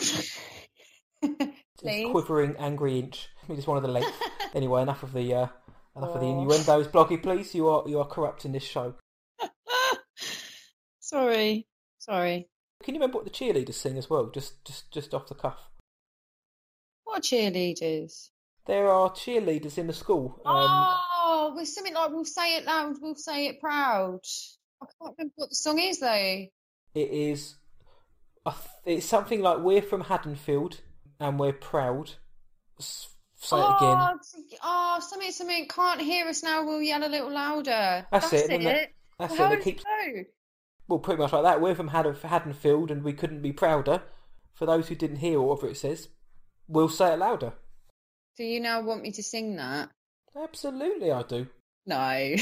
his quivering, angry inch. He just wanted the length. anyway, enough of the uh, enough of the Oh. innuendos. Bloggy, please. You are you are corrupting this show. sorry, sorry. Can you remember what the cheerleaders sing as well? Just just just off the cuff. What cheerleaders? There are cheerleaders in the school. Um, oh, with something like "We'll say it loud, we'll say it proud." I can't remember what the song is though. It is. It's something like we're from Haddonfield and we're proud. Say it again. Oh, oh, something, something. Can't hear us now. We'll yell a little louder. That's That's it, it? That's Well, it. how They keep it? Well, pretty much like that. We're from Hadd- Haddonfield and we couldn't be prouder. For those who didn't hear whatever it says, we'll say it louder. Do you now want me to sing that? Absolutely, I do. No.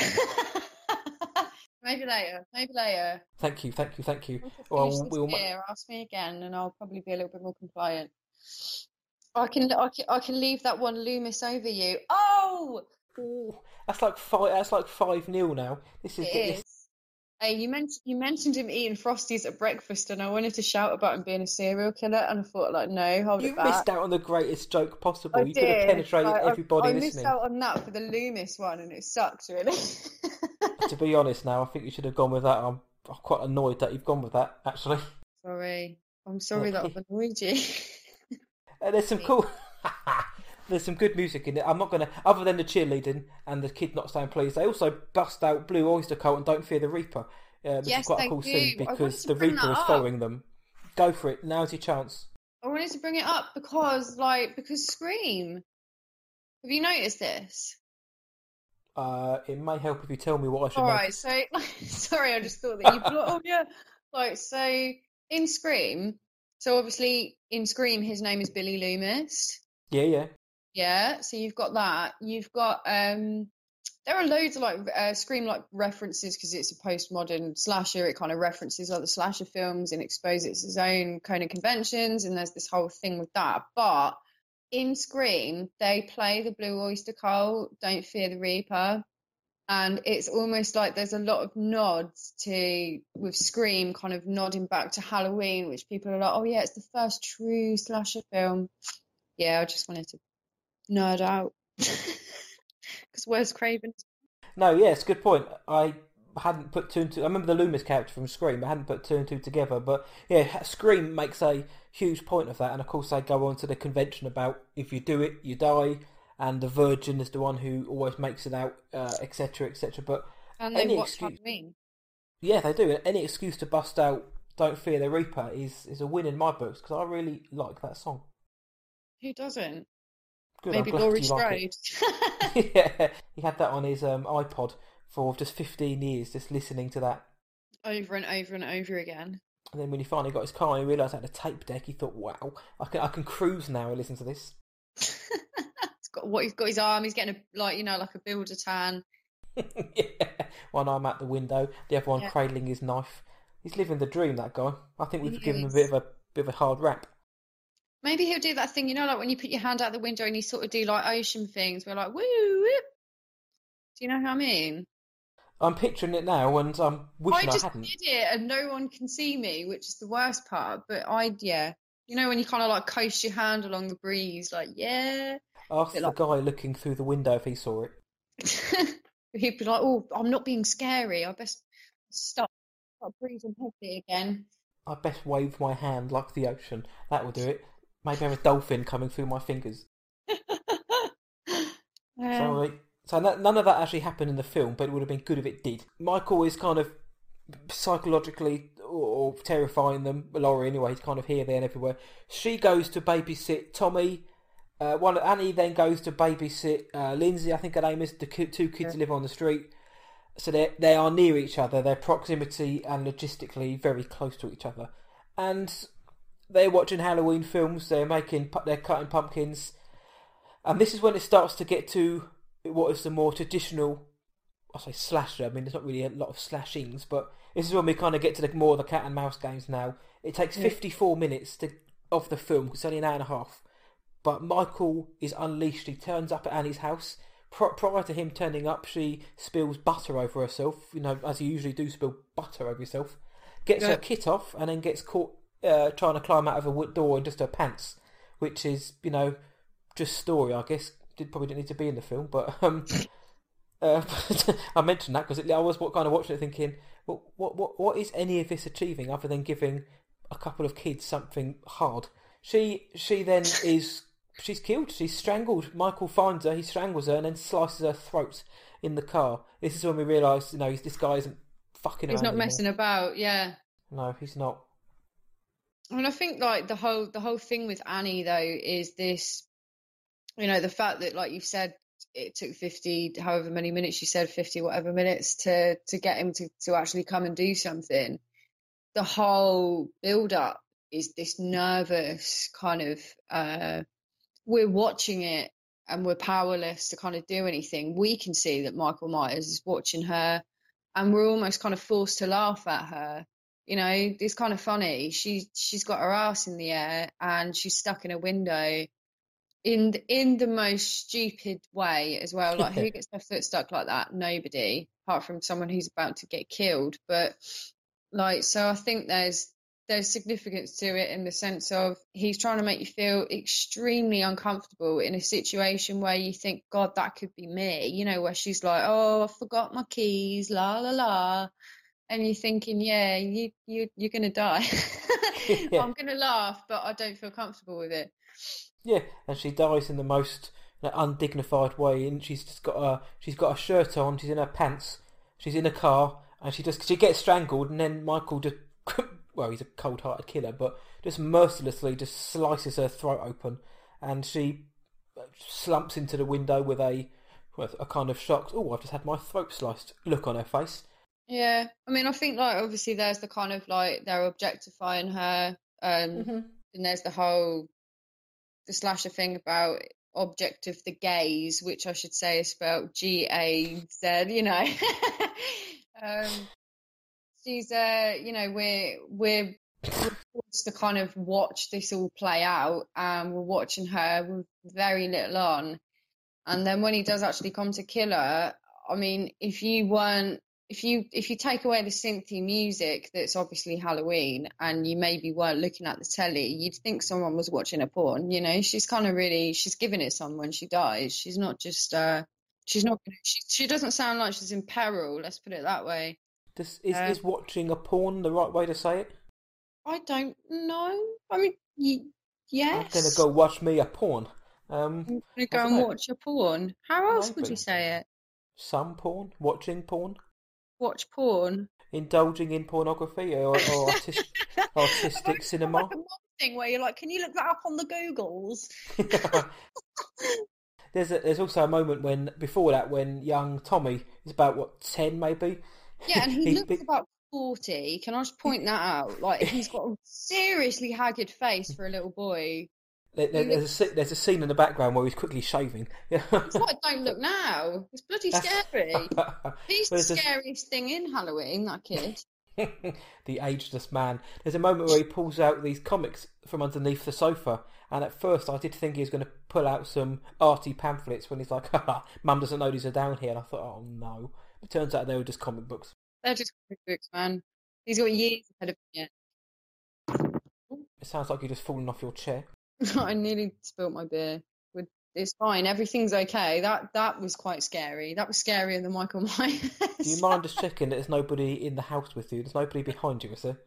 maybe later. Maybe later. Thank you, thank you, thank you. Once I finish Well, we'll. ma- beer, ask me again, and I'll probably be a little bit more compliant. I can, I can, I can leave that one Loomis over you. Oh, Ooh, that's like five. That's like five nil now. This is. it this- is. Hey, you mentioned you mentioned him eating frosties at breakfast, and I wanted to shout about him being a serial killer, and I thought, like, no, hold You it back. missed out on the greatest joke possible. I you could have did. penetrated I- I- everybody I, missed listening. out on that for the Loomis one, and it sucked really. to be honest, now I think you should have gone with that. I'm, I'm quite annoyed that you've gone with that. Actually, sorry, I'm sorry that I've annoyed you. Uh, there's some cool. there's some good music in it. I'm not gonna, other than the cheerleading and the kid not saying please. They also bust out Blue Oyster Cult and Don't Fear the Reaper, uh, which Yes, is quite a cool do. scene because the Reaper is following them. Go for it. Now's your chance. I wanted to bring it up because, like, because Scream. Have you noticed this? Uh, it may help if you tell me what I should All right. know. so sorry, I just thought that you. oh yeah, like so in Scream. So obviously in Scream, his name is Billy Loomis. Yeah, yeah. Yeah, so you've got that. You've got um there are loads of like uh, Scream like references because it's a postmodern slasher. It kind of references other slasher films and exposes its own kind of conventions. And there's this whole thing with that. But in Scream, they play the Blue Oyster Cult, Don't Fear the Reaper. And it's almost like there's a lot of nods to, with Scream kind of nodding back to Halloween, which people are like, oh yeah, it's the first true slasher film. Yeah, I just wanted to nerd out. Because Wes Craven? No, yeah, it's a good point. I hadn't put two and two. I remember the Loomis character from Scream. I hadn't put two and two together, but yeah, Scream makes a huge point of that, and of course they go on to the convention about if you do it, you die, and the Virgin is the one who always makes it out, etc., uh, etc. Et but and they watch excuse, Halloween. Yeah, they do. Any excuse to bust out "Don't Fear the Reaper" is is a win in my books because I really like that song. Who doesn't? Good, Maybe I'm glad like yeah, he had that on his um, iPod for just 15 years, just listening to that. over and over and over again. And then when he finally got his car and he realised I had a tape deck, he thought, wow, I can, I can cruise now and listen to this. he's got what he's got his arm. He's getting a like you know like a builder tan. yeah. One arm out the window, the other one Yeah. cradling his knife. He's living the dream, that guy. I think we've He given him a bit of a bit of a hard rap. Maybe he'll do that thing you know like when you put your hand out the window and you sort of do like ocean things. We're like woo whoop. Do you know how I mean? I'm picturing it now, and I'm wishing I I, just hadn't. did it and no one can see me, which is the worst part. But I yeah. You know when you kind of like coast your hand along the breeze, like yeah. Ask the like- guy looking through the window if he saw it. He'd be like, "Oh, I'm not being scary. I best stop, stop breathing heavily again." I best wave my hand like the ocean. That will do it. Maybe I have a dolphin coming through my fingers. Um, So, so no- none of that actually happened in the film, but it would have been good if it did. Michael is kind of psychologically or, or terrifying them. Laurie, anyway, he's kind of here, there, and everywhere. She goes to babysit Tommy. Uh, one Annie then goes to babysit uh, Lindsay. I think her name is. The ki- two kids live on the street, so they they are near each other. Their proximity and logistically very close to each other, and they're watching Halloween films. They're making they're cutting pumpkins. And this is when it starts to get to what is the more traditional, I say slasher. I mean, there's not really a lot of slashings, but this is when we kind of get to the more of the cat and mouse games now. It takes 54 minutes to of the film. it's only an hour and a half. But Michael is unleashed. He turns up at Annie's house. Prior to him turning up, she spills butter over herself. You know, as you usually do, spill butter over yourself. Gets Yeah. her kit off, and then gets caught uh, trying to climb out of a wood door in just her pants, which is, you know, just story, I guess. Did probably didn't need to be in the film, but um, uh, I mentioned that because I was what kind of watching it thinking, what, what what what is any of this achieving other than giving a couple of kids something hard? She she then is she's killed. She's strangled. Michael finds her. He strangles her and then slices her throat in the car. This is when we realise, you know, this guy isn't fucking. He's not anymore. messing about, yeah. No, he's not. And I think like the whole the whole thing with Annie though is this, you know, the fact that like you've said it took fifty, however many minutes you said fifty, whatever minutes to to get him to to actually come and do something. The whole build up is this nervous kind of. uh We're watching it and we're powerless to kind of do anything. We can see that Michael Myers is watching her, and we're almost kind of forced to laugh at her you know it's kind of funny she she's got her ass in the air and she's stuck in a window in the, in the most stupid way as well. Like who gets their foot stuck like that? Nobody apart from someone who's about to get killed. But like so i think there's there's significance to it in the sense of he's trying to make you feel extremely uncomfortable in a situation where you think god that could be me. You know where she's like oh i forgot my keys la la la and you're thinking, yeah, you you you're gonna die. Yeah. I'm gonna laugh, but I don't feel comfortable with it. Yeah, and she dies in the most know, undignified way. And she's just got a she's got a shirt on. She's in her pants. She's in a car, and she just she gets strangled, and then Michael just well, he's a cold-hearted killer, but just mercilessly just slices her throat open, and she uh, slumps into the window with a with a kind of shocked, oh, I've just had my throat sliced look on her face. Yeah, I mean, I think like obviously there's the kind of like they're objectifying her, um, Mhm. and there's the whole the slasher thing about object of the gaze, which I should say is spelled G A Z. You know, um, she's uh, you know, we're we're we're forced to kind of watch this all play out, and we're watching her with very little on, and then when he does actually come to kill her, I mean, if you weren't if you if you take away the synthy music that's obviously Halloween and you maybe weren't looking at the telly, you'd think someone was watching a porn. You know, she's kind of really she's giving it some when she dies. She's not just uh she's not she, she doesn't sound like she's in peril. Let's put it that way. This, is, Uh, is watching a porn the right way to say it? I don't know. I mean, y- yes. I'm gonna go watch me a porn. Um, I'm gonna go and dunno. watch a porn. How else would you say it? some porn, watching porn, Watch porn. indulging in pornography, or, or artis- artistic cinema. Like thing where you're like, can you look that up on the Googles? there's a, there's also a moment when before that when young Tommy is about what ten maybe. Yeah, and he, He- looks about 40. Can I just point that out? Like, he's got a seriously haggard face for a little boy. There, there- there's a there's a scene in the background where he's quickly shaving. It's like, don't look now. It's bloody scary. He's the There's a- scariest thing in Halloween, that kid. the ageless man. There's a moment where he pulls out these comics from underneath the sofa, and at first I did think he was going to pull out some arty pamphlets when he's like, "Haha, Mum doesn't know these are down here," and I thought, "Oh no!" It turns out they were just comic books. They're just comic books, man. He's got years ahead of him It sounds like you're just falling off your chair. I nearly spilt my beer. With- It's fine. Everything's okay. That that was quite scary. That was scarier than Michael Myers. Do you mind just checking that there's nobody in the house with you? There's nobody behind you, is there?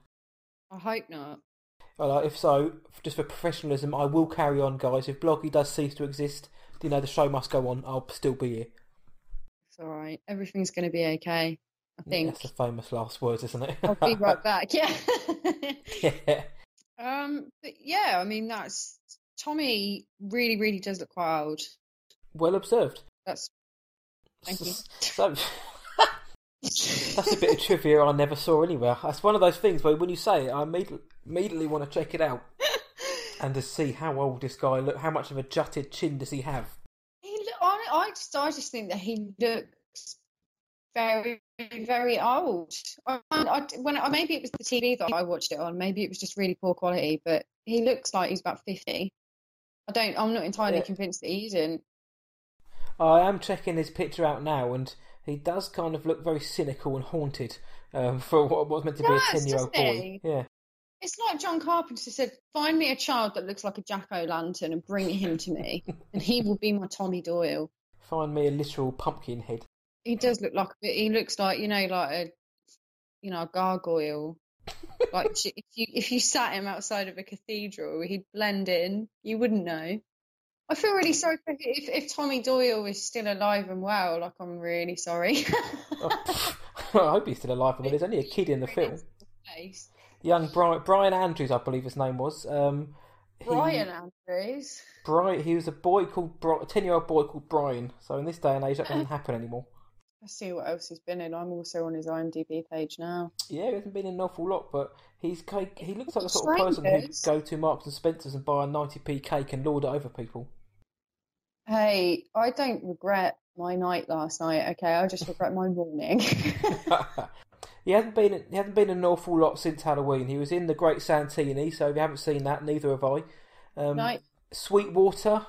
I hope not. Well, uh, if so, just for professionalism, I will carry on, guys. If Bloggy does cease to exist, you know the show must go on. I'll still be here. It's all right. Everything's going to be okay. I think. That's the famous last words, isn't it? I'll be right back. Yeah. yeah. Um. But yeah, I mean, that's Tommy. Really, really does look quite old. Well observed. That's. Thank you. So, that's a bit of trivia I never saw anywhere. That's one of those things where when you say it, I immediately, immediately want to check it out and to see how old this guy look. How much of a jutted chin does he have? He look, I, I just, I just think that he looks very, very old. I, I, when I, maybe it was the TV that I watched it on. Maybe it was just really poor quality, but he looks like he's about fifty. I don't. I'm not entirely Yeah. convinced that he isn't. I am checking his picture out now, and he does kind of look very cynical and haunted um, for what was meant to be a ten-year-old boy. Yeah. It's like John Carpenter said, find me a child that looks like a jack o' lantern and bring him to me, and he will be my Tommy Doyle. Find me a literal pumpkin head. He does look like a bit. He looks like you know, like a you know, a gargoyle. like if you if you sat him outside of a cathedral, he'd blend in. You wouldn't know. I feel really sorry for if if Tommy Doyle is still alive and well. Like I'm really sorry. I hope he's still alive. I mean, there's only a kid in the film. Young Brian, Brian Andrews, I believe his name was. Um, he, Brian Andrews. Brian, he was a boy called Bri- a ten-year-old boy called Brian. So in this day and age, that doesn't happen anymore. Let's see what else he's been in. I'm also on his IMDb page now. Yeah, he hasn't been in an awful lot, but he's ca- he looks like the sort of person who'd go to Marks and Spencers and buy a ninety p cake and lord it over people. Hey, I don't regret my night last night. Okay, I just regret my morning. he hasn't been he hasn't been in an awful lot since Halloween. He was in the Great Santini, so if you haven't seen that, neither have I. Um, Sweetwater,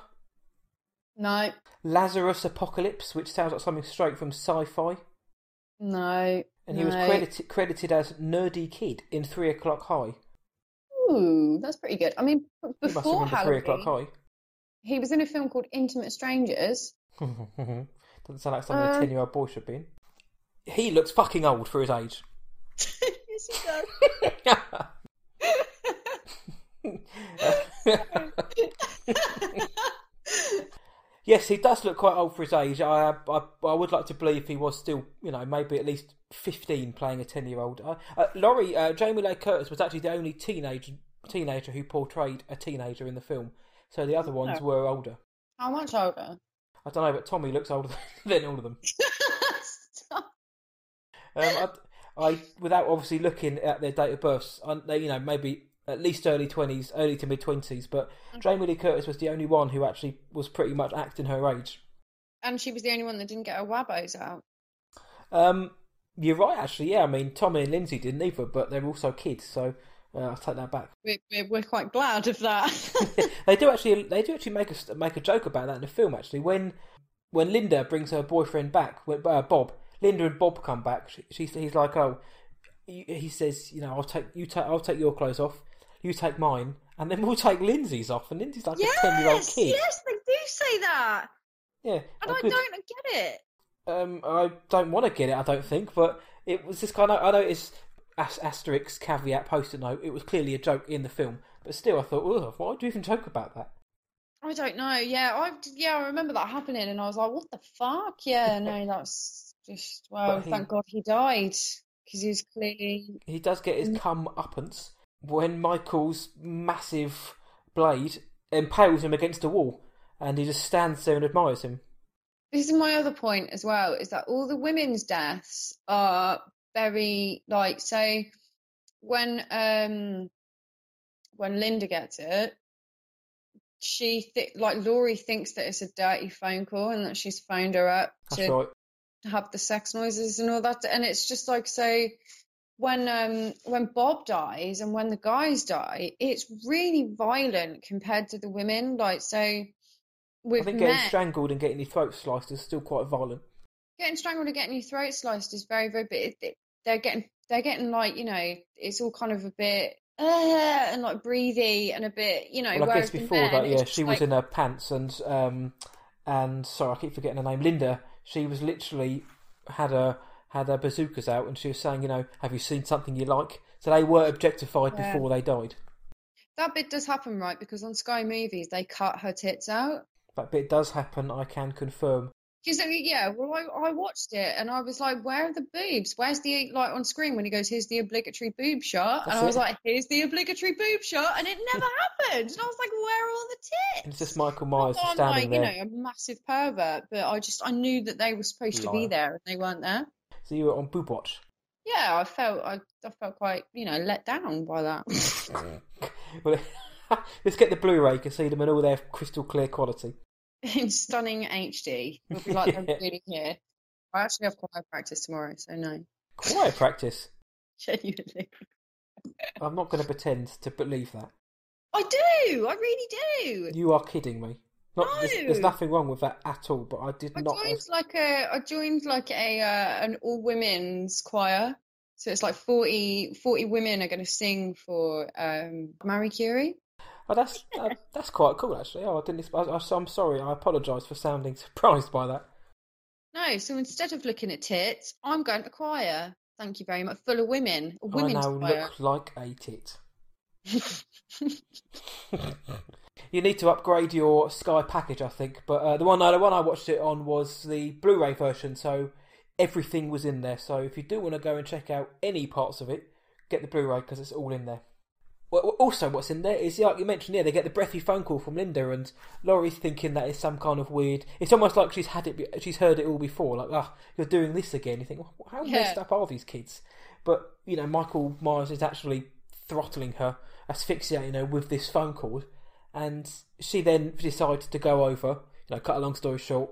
no, Lazarus Apocalypse, which sounds like something straight from sci-fi. no. And he was credited credited as Nerdy Kid in Three O'clock High. Ooh, that's pretty good. I mean, b- You must before Three O'clock High. he was in a film called Intimate Strangers. Doesn't sound like something a Uh, ten-year-old boy should be in. He looks fucking old for his age. yes, he does. Yes, he does look quite old for his age. I, I, I would like to believe he was still, you know, maybe at least fifteen, playing a ten-year-old. Uh, uh, Laurie, uh, Jamie Lee Curtis was actually the only teenage teenager who portrayed a teenager in the film. So the other ones Oh. were older. How much older? I don't know, but Tommy looks older than all of them. Um, I, I, without obviously looking at their date of births, I, they, you know, maybe at least early twenties, early to mid twenties. But Jamie Lee Curtis was the only one who actually was pretty much acting her age. And she was the only one that didn't get her wabbos out. Um, you're right, actually. Yeah, I mean, Tommy and Lindsay didn't either, but they're also kids, so uh, I'll take that back. We're, we're, quite glad of that. they do actually, they do actually make a make a joke about that in the film. Actually, when when Linda brings her boyfriend back, when, uh, Bob, Linda and Bob come back. She, she's he's like, oh, he he says, you know, I'll take you I'll take your clothes off, you take mine, and then we'll take Lindsay's off. And Lindsay's like a ten year old kid. yes, they do say that. Yeah, And I good- don't get it. Um, I don't want to get it. I don't think, but it was just kind of. I noticed as- asterisk caveat post-it note. It was clearly a joke in the film, but still, I thought, Ugh, why do you even joke about that? I don't know. Yeah, I yeah, I remember that happening, and I was like, "What the fuck?" Yeah, no, that's just well. He- Thank God he died because he was clearly He does get his come uppance when Michael's massive blade impales him against a wall, and he just stands there and admires him. This is my other point as well, is that all the women's deaths are very like so when um when Linda gets it, she th- like Laurie thinks that it's a dirty phone call and that she's phoned her up That's to right. have the sex noises and all that and it's just like so when um when Bob dies and when the guys die, it's really violent compared to the women. Like so I with think men getting strangled and getting your throat sliced is still quite violent. getting strangled and getting your throat sliced is very very but it, it, they're getting they're getting like you know it's all kind of a bit uh, and like breathy and a bit you know Well, I guess before men, that, yeah, she was like- in her pants, and um, and sorry, I keep forgetting her name. Linda. She was literally had her had her bazookas out, and she was saying, you know, have you seen something you like? So they were objectified Yeah. before they died. that bit does happen right because on Sky Movies they cut her tits out That bit does happen. I can confirm. because yeah well I, I watched it and I was like where are the boobs where's the like on screen when he goes here's the obligatory boob shot and That's I was it. like here's the obligatory boob shot and it never happened and I was like where are all the tits And it's just Michael Myers standing like, there. you know, a massive pervert, but I just I knew that they were supposed to be there and they weren't there. So you were on boob watch. Yeah, I felt I, I felt quite you know let down by that. well, let's get the Blu-ray. You can see them in all their crystal clear quality. In stunning HD, it'll be like Yeah. really here. I actually have choir practice tomorrow, so no, Choir practice. genuinely, I'm not going to pretend to believe that. I do. I really do. You are kidding me. Not, there's, there's nothing wrong with that at all. But I did not. I not. joined like a I joined like a uh, an all women's choir. So it's like 40, 40 women are going to sing for um, Marie Curie. Oh, that's uh, that's quite cool actually. Oh, I didn't. I, I, I'm sorry. I apologise for sounding surprised by that. No, so instead of looking at tits, I'm going to choir. Thank you very much. Full of women. A women's I now choir. look like a tit. you need to upgrade your Sky package, I think. But uh, the one, uh, the one I watched it on was the Blu-ray version, so everything was in there. So if you do want to go and check out any parts of it, get the Blu-ray because it's all in there. Well, also, what's in there is like you mentioned, yeah, they get the breathy phone call from Linda, and Laurie's thinking that it's some kind of weird. It's almost like she's had it, she's heard it all before. Like, ah, you're doing this again. You think, well, how Yeah. messed up are these kids? But you know, Michael Myers is actually throttling her, asphyxiating her with this phone call, and she then decides to go over. You know, cut a long story short,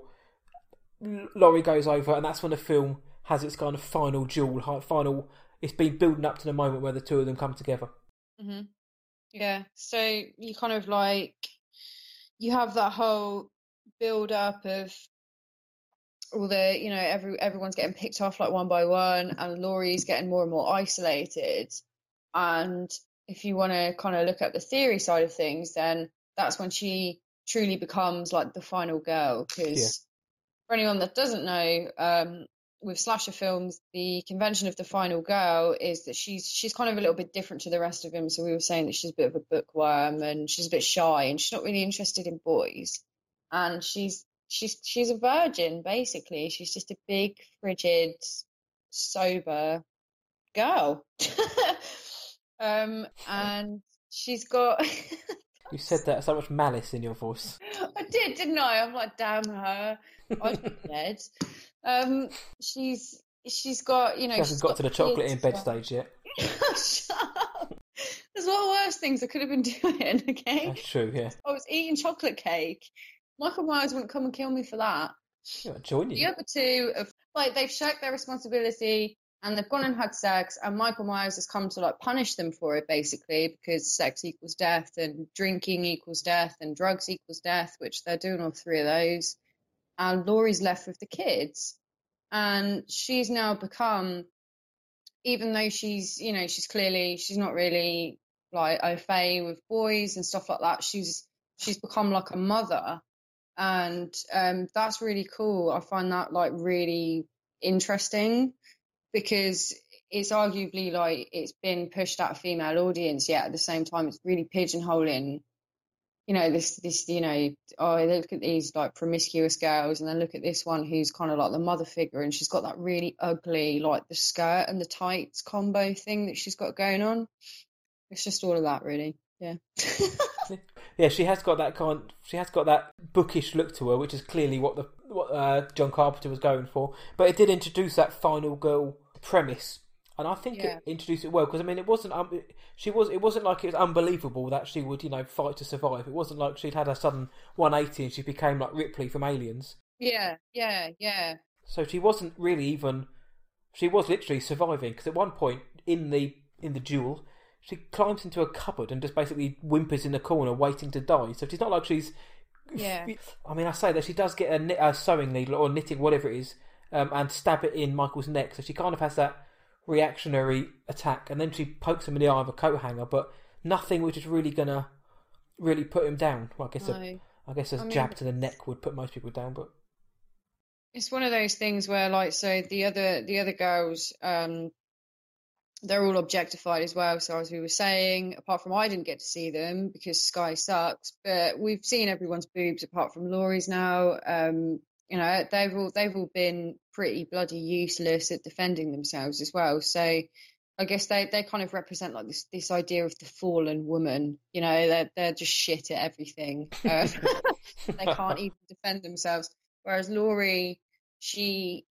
Laurie goes over, and that's when the film has its kind of final duel, final. It's been building up to the moment where the two of them come together. hmm Yeah. So you kind of like you have that whole build up of all the you know every everyone's getting picked off like one by one, and Laurie's getting more and more isolated. And if you want to kind of look at the theory side of things, then that's when she truly becomes like the final girl. Because Yeah. for anyone that doesn't know, um, with slasher films, the convention of the final girl is that she's she's kind of a little bit different to the rest of them. So we were saying that she's a bit of a bookworm and she's a bit shy and she's not really interested in boys. And she's she's she's a virgin basically. She's just a big, frigid, sober girl. um, and she's got. You said that so much malice in your voice. I did, didn't I? I'm like, damn her. Be dead. Um, she's she's got you know. She hasn't she's got to the chocolate in bed stage yet. Shut up. There's a lot worse things I could have been doing. Okay, That's true. Yeah, I was eating chocolate cake. Michael Myers wouldn't come and kill me for that. yeah join The other two have like they've shirked their responsibility and they've gone and had sex, and Michael Myers has come to like punish them for it basically because sex equals death and drinking equals death and drugs equals death, which they're doing all three of those. And Laurie's left with the kids, and she's now become, even though she's you know she's clearly she's not really like au fait with boys and stuff like that. She's she's become like a mother and um, that's really cool. I find that like really interesting because it's arguably like it's been pushed at a female audience, yet at the same time it's really pigeonholing. You know this this you know oh look at these like promiscuous girls and then look at this one who's kind of like the mother figure and she's got that really ugly like the skirt and the tights combo thing that she's got going on. It's just all of that really. Yeah. Yeah, she has got that kind. She has got that bookish look to her, which is clearly what the what uh, John Carpenter was going for. But it did introduce that final girl premise, and I think Yeah. it introduced it well because I mean, it wasn't. Um, she was. It wasn't like it was unbelievable that she would, you know, fight to survive. It wasn't like she'd had a sudden 180 and she became like Ripley from Aliens. yeah, yeah, yeah. So she wasn't really even. She was literally surviving because at one point in the in the duel, she climbs into a cupboard and just basically whimpers in the corner, waiting to die. So it's not like she's. Yeah. I mean, I say that she does get a, a sewing needle or knitting, whatever it is, um, and stab it in Michael's neck. So she kind of has that reactionary attack, and then she pokes him in the eye with a coat hanger, but nothing which is really gonna really put him down. Well, I guess a, No. I guess a I mean- jab to the neck would put most people down, but it's one of those things where like so the other the other girls um they're all objectified as well so as we were saying apart from i didn't get to see them because sky sucks but we've seen everyone's boobs apart from laurie's now um you know they've all they've all been pretty bloody useless at defending themselves as well so I guess they, they kind of represent like this this idea of the fallen woman. You know, they're they're just shit at everything. Um, they can't even defend themselves. Whereas Laurie, she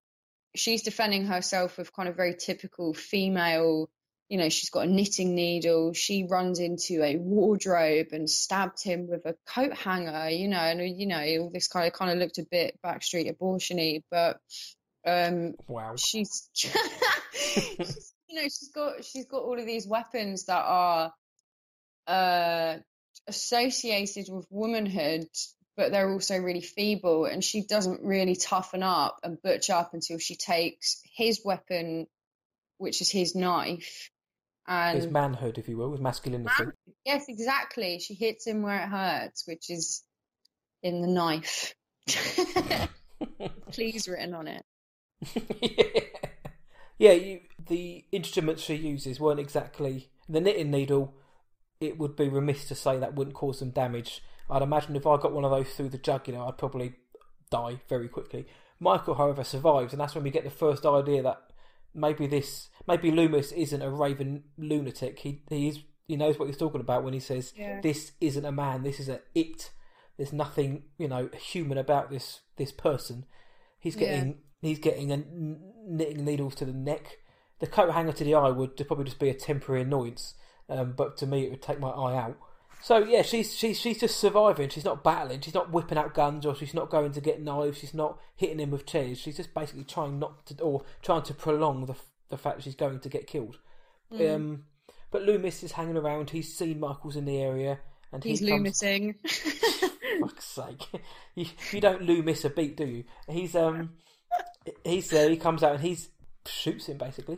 she's defending herself with kind of very typical female. You know, she's got a knitting needle. She runs into a wardrobe and stabbed him with a coat hanger. You know, and you know all this kind of kind of looked a bit backstreet abortiony, but um, wow. she's, she's you know she's got she's got all of these weapons that are uh associated with womanhood but they're also really feeble and she doesn't really toughen up and butch up until she takes his weapon which is his knife and His manhood, if you will, his masculinity. yes exactly she hits him where it hurts which is in the knife please written on it yeah, you, the instruments she uses weren't exactly the knitting needle. It would be remiss to say that wouldn't cause some damage. I'd imagine if I got one of those through the jugular, I'd probably die very quickly. Michael, however, survives, and that's when we get the first idea that maybe this, maybe Loomis isn't a raven lunatic. He he is he knows what he's talking about when he says Yeah. this isn't a man, this is a it. There's nothing you know human about this this person. He's Yeah. getting he's getting a knitting needles to the neck. The coat hanger to the eye would probably just be a temporary annoyance, um, but to me it would take my eye out. So yeah, she's she's she's just surviving. She's not battling. She's not whipping out guns, or she's not going to get knives. She's not hitting him with chairs. She's just basically trying not to, or trying to prolong the the fact that she's going to get killed. Mm. Um, but Loomis is hanging around. He's seen Michael's in the area, and he's he comes, loomising fuck's sake. You, you don't Loomis a beat, do you? He's um he's there, he comes out and he's shoots him basically.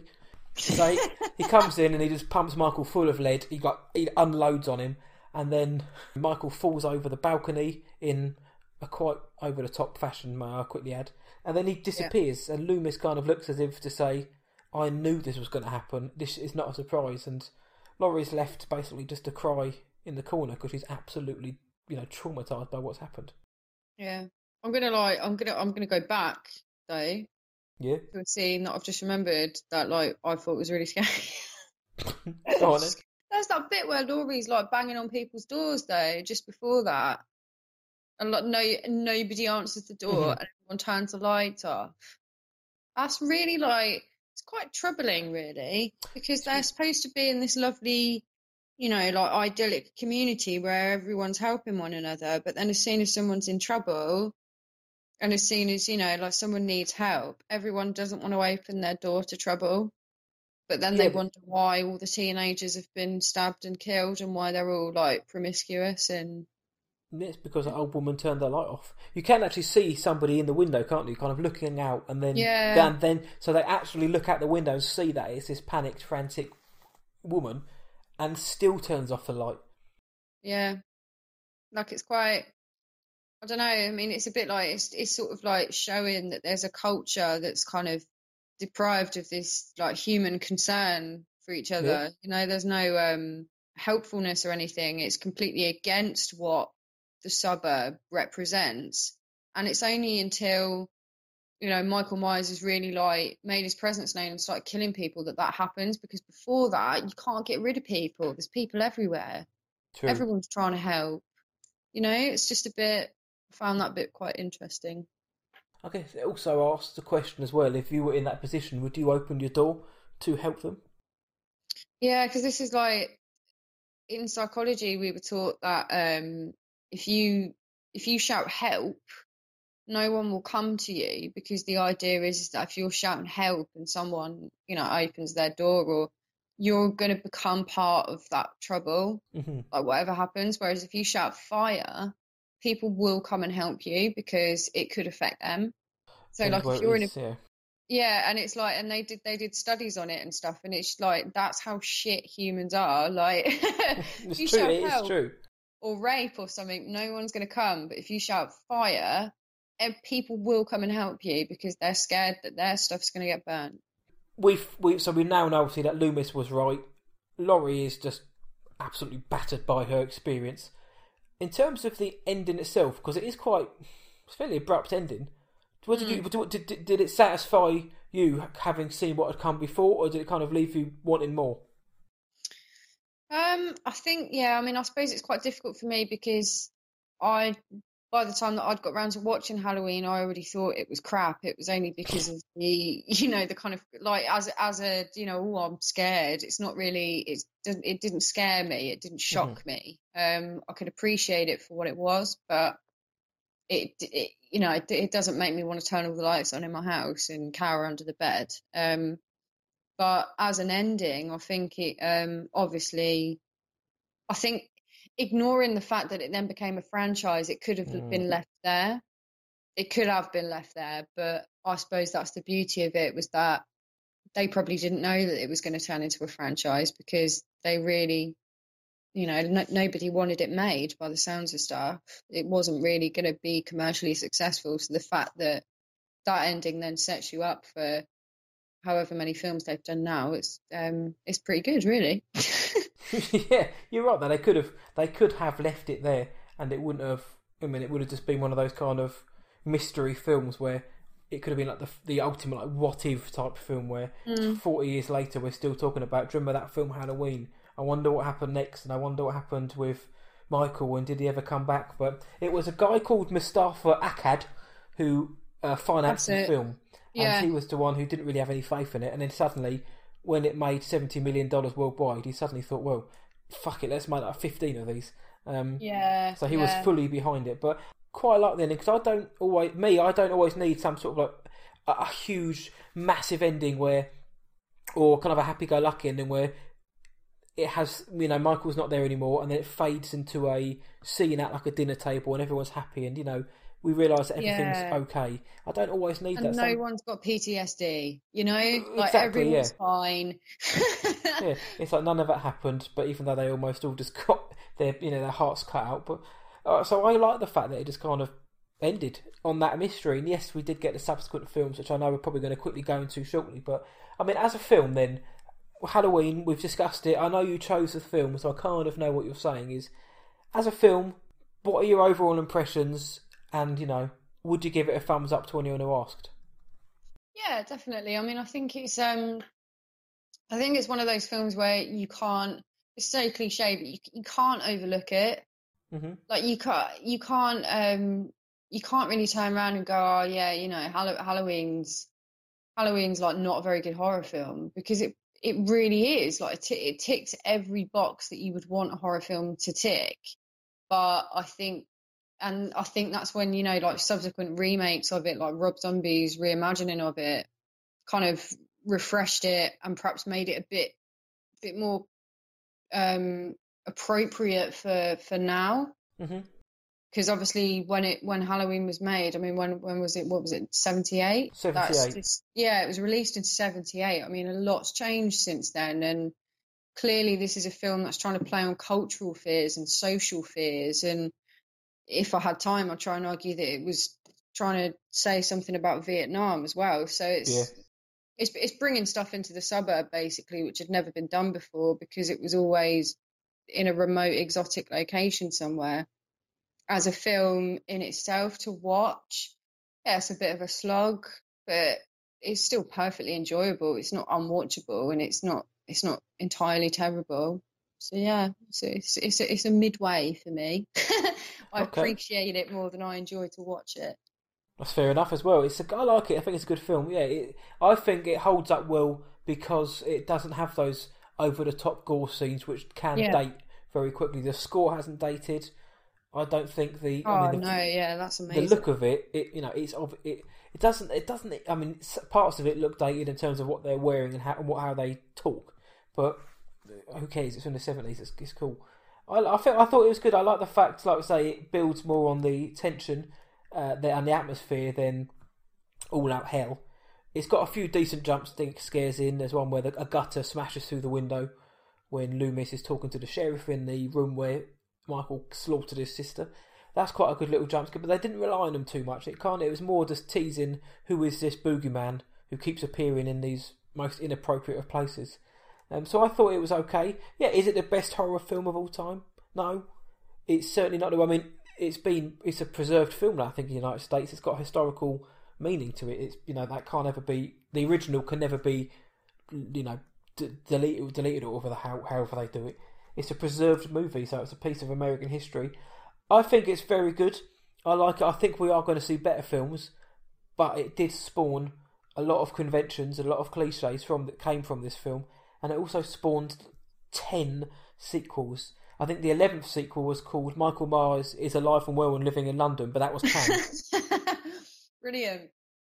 So he, he comes in and he just pumps Michael full of lead. He got he unloads on him and then Michael falls over the balcony in a quite over the top fashion, may I quickly add. And then he disappears and Loomis kind of looks as if to say, I knew this was gonna happen. This is not a surprise and Laurie's left basically just to cry in the corner because she's absolutely, you know, traumatized by what's happened. Yeah. I'm gonna like I'm gonna I'm gonna go back though Yeah. to a scene that I've just remembered that like I thought was really scary. Go on then. There's that bit where Laurie's like banging on people's doors though, just before that. And like no nobody answers the door Mhm. and everyone turns the lights off. That's really like it's quite troubling really, because they're supposed to be in this lovely, you know, like idyllic community where everyone's helping one another, but then as soon as someone's in trouble and as soon as, you know, like someone needs help, everyone doesn't want to open their door to trouble. But then Yeah, they wonder why all the teenagers have been stabbed and killed and why they're all like promiscuous and It's because that old woman turned the light off. You can actually see somebody in the window, can't you? Kind of looking out, and then Yeah. and then so they actually look out the window and see that it's this panicked, frantic woman, and still turns off the light. yeah. Like it's quite I don't know, I mean it's a bit like it's it's sort of like showing that there's a culture that's kind of deprived of this like human concern for each other. Yeah. You know, there's no um helpfulness or anything. It's completely against what the suburb represents. And it's only until you know Michael Myers has really like made his presence known and started killing people that that happens because before that you can't get rid of people. There's people everywhere. True. Everyone's trying to help. You know, it's just a bit. I found that bit quite interesting. I guess it also asks the question as well: if you were in that position, would you open your door to help them? Yeah, because this is like in psychology, we were taught that um, if you if you shout help, no one will come to you because the idea is that if you're shouting help and someone you know opens their door or you're going to become part of that trouble, hmm like whatever happens. Whereas if you shout fire, people will come and help you because it could affect them. So like if you're in a yeah. yeah, and it's like, and they did they did studies on it and stuff, and it's like that's how shit humans are. Like, it's you true. shout It is help true. or rape or something, no one's going to come. But if you shout fire, eh, people will come and help you because they're scared that their stuff's going to get burnt. We've we so we now know obviously that Loomis was right. Laurie is just absolutely battered by her experience. In terms of the ending itself, because it is quite it's a fairly abrupt ending. What did you Hmm. did, did, did it satisfy you having seen what had come before, or did it kind of leave you wanting more? Um, I think yeah. I mean, I suppose it's quite difficult for me because I, by the time that I'd got round to watching Halloween, I already thought it was crap. It was only because of the, you know, the kind of like as as a you know, oh, I'm scared. It's not really. It didn't. It didn't scare me. It didn't shock me. Um, I could appreciate it for what it was, but it, it you know, it, it doesn't make me want to turn all the lights on in my house and cower under the bed. Um, but as an ending, I think it um obviously I think ignoring the fact that it then became a franchise, it could have Mm. been left there. It could have been left there, but I suppose that's the beauty of it was that they probably didn't know that it was going to turn into a franchise because they really, you know, no, nobody wanted it made by the sounds of stuff. It wasn't really going to be commercially successful. So the fact that that ending then sets you up for however many films they've done now, it's um, it's pretty good, really. yeah, you're right. Though they could have they could have left it there, and it wouldn't have. I mean, it would have just been one of those kind of mystery films where it could have been like the the ultimate like what if type film where Mm. forty years later we're still talking about. Do you remember that film Halloween? I wonder what happened next, and I wonder what happened with Michael, and did he ever come back? But it was a guy called Moustapha Akkad who uh, financed the film, Yeah. and he was the one who didn't really have any faith in it. And then suddenly, when it made seventy million dollars worldwide, he suddenly thought, "Well, fuck it, let's make like fifteen of these." Um, Yeah. so he yeah. was fully behind it, but quite like the ending because I don't always me I don't always need some sort of like a, a huge massive ending where or kind of a happy-go-lucky ending where it has you know Michael's not there anymore and then it fades into a scene at like a dinner table and everyone's happy and you know we realise that everything's Yeah. okay. I don't always need And that. no one's got PTSD, you know? Like Exactly, everyone's yeah. fine. yeah, it's like none of that happened, but even though they almost all just got their you know their hearts cut out, but uh, so I like the fact that it just kind of ended on that mystery. And yes, we did get the subsequent films, which I know we're probably going to quickly go into shortly. But I mean, as a film, then Halloween, we've discussed it. I know you chose the film, so I kind of know what you're saying. Is as a film, what are your overall impressions? And you know, would you give it a thumbs up to anyone who asked? Yeah, definitely. I mean, I think it's um, I think it's one of those films where you can't. It's so cliche, but you you can't overlook it. Mm-hmm. Like you can't you can't um you can't really turn around and go, oh yeah, you know, Hall- Halloween's Halloween's like not a very good horror film because it it really is like it, t- it ticks every box that you would want a horror film to tick. But I think, and I think that's when you know like subsequent remakes of it, like Rob Zombie's reimagining of it, kind of refreshed it and perhaps made it a bit bit more um appropriate for for now Mm-hmm. because obviously when it when Halloween was made, I mean when when was it? What was it? Seventy eight. 78. Yeah, it was released in seventy eight. I mean, a lot's changed since then, and clearly this is a film that's trying to play on cultural fears and social fears. And if I had time, I'd try and argue that it was trying to say something about Vietnam as well. So it's Yeah. it's it's bringing stuff into the suburb basically, which had never been done before because it was always in a remote, exotic location somewhere. As a film in itself to watch, yeah, it's a bit of a slog, but it's still perfectly enjoyable. It's not unwatchable, and it's not it's not entirely terrible. So yeah, so it's it's a, it's a midway for me. I Okay. appreciate it more than I enjoy to watch it. That's fair enough as well. It's a, I like it. I think it's a good film. Yeah, it, I think it holds up well because it doesn't have those over the top gore scenes which can Yeah. date very quickly. The score hasn't dated. I don't think the. Oh I mean, the, no, yeah, that's amazing. the look of it, it you know, it's of it. It doesn't. It doesn't. I mean, parts of it look dated in terms of what they're wearing and how and what how they talk. But who cares? It's from the seventies. It's, it's cool. I, I felt. I thought it was good. I like the fact, like I say, it builds more on the tension uh, and the atmosphere than all out hell. It's got a few decent jump think scares in. There's one where the, a gutter smashes through the window when Loomis is talking to the sheriff in the room where Michael slaughtered his sister. That's quite a good little jump scare, but they didn't rely on them too much. It kind of, it was more just teasing who is this boogeyman who keeps appearing in these most inappropriate of places. Um, so I thought it was okay. Yeah, is it the best horror film of all time? No, it's certainly not. I mean, it's been it's a preserved film. I think in the United States, it's got historical meaning to it. It's you know that can't ever be the original can never be you know d- deleted deleted or whatever the, how, however they do it. It's a preserved movie, so it's a piece of American history. I think it's very good. I like it. I think we are going to see better films, but it did spawn a lot of conventions, a lot of cliches from that came from this film, and it also spawned ten sequels. I think the eleventh sequel was called Michael Myers is alive and well and living in London, but that was canned. Brilliant.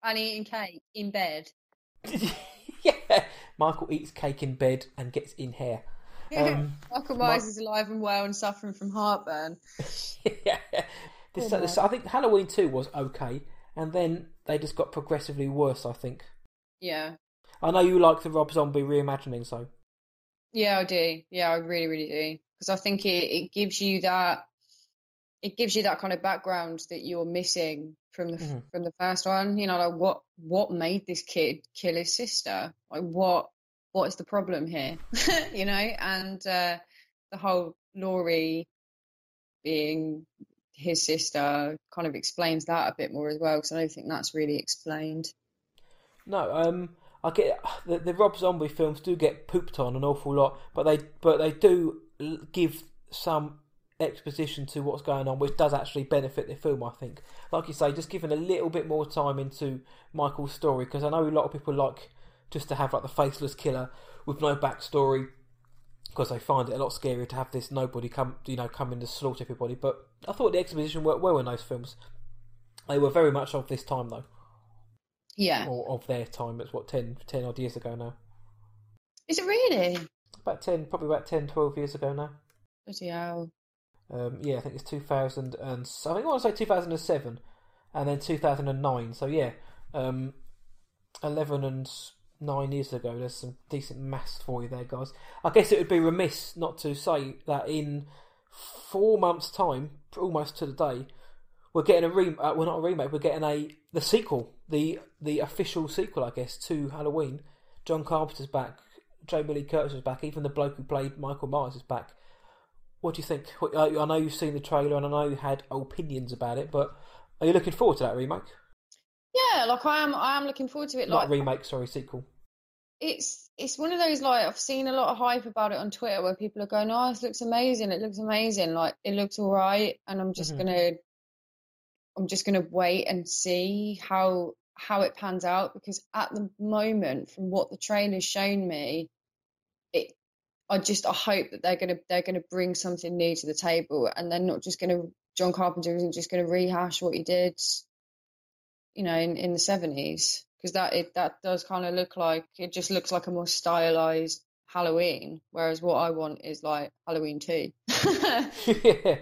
And eating cake in bed. yeah, Michael eats cake in bed and gets in hair. Um, Michael my- Myers is alive and well and suffering from heartburn. yeah. This, this. I think Halloween 2 was okay, and then they just got progressively worse, I think. Yeah. I know you like the Rob Zombie reimagining, so. Yeah, I do. Yeah, I really, really do. Because I think it, it gives you that it gives you that kind of background that you're missing from the Mhm. from the first one. You know, like what what made this kid kill his sister? Like what what is the problem here? you know, and uh, the whole Laurie being his sister kind of explains that a bit more as well. Because I don't think that's really explained. No, um, I get the, the Rob Zombie films do get pooped on an awful lot, but they but they do give some exposition to what's going on, which does actually benefit the film. I think, like you say, just giving a little bit more time into Michael's story because I know a lot of people like just to have like the faceless killer with no backstory because they find it a lot scarier to have this nobody come you know come in to slaughter everybody. But I thought the exposition worked well in those films. They were very much of this time though Yeah. or of their time. It's what 10, 10 odd years ago now. Is it really? About ten, probably about 10, 12 years ago now. Bloody hell. Um, yeah, I think it's two thousand and I think I want to say two thousand and seven, and then two thousand and nine. So yeah, um, eleven and nine years ago. There's some decent maths for you there, guys. I guess it would be remiss not to say that in four months' time, almost to the day, we're getting a re. Uh, well, not a remake. We're getting a the sequel, the the official sequel, I guess, to Halloween. John Carpenter's back. Jamie Lee Curtis is back. Even the bloke who played Michael Myers is back. What do you think? What- I I know you've seen the trailer and I know you had opinions about it, but Are you looking forward to that remake? Yeah, like I am. I am looking forward to it. Not Like remake, sorry, sequel. it's it's one of those like I've seen a lot of hype about it on Twitter where people are going, "Oh, this looks amazing! It looks amazing! Like it looks all right," and I'm just Mhm. gonna, I'm just gonna wait and see how how it pans out because at the moment, from what the trailer's shown me, it, I just I hope that they're gonna they're gonna bring something new to the table and they're not just gonna John Carpenter isn't just gonna rehash what he did, you know, in in the seventies because that it that does kind of look like it just looks like a more stylized Halloween, whereas what I want is like Halloween two. yeah.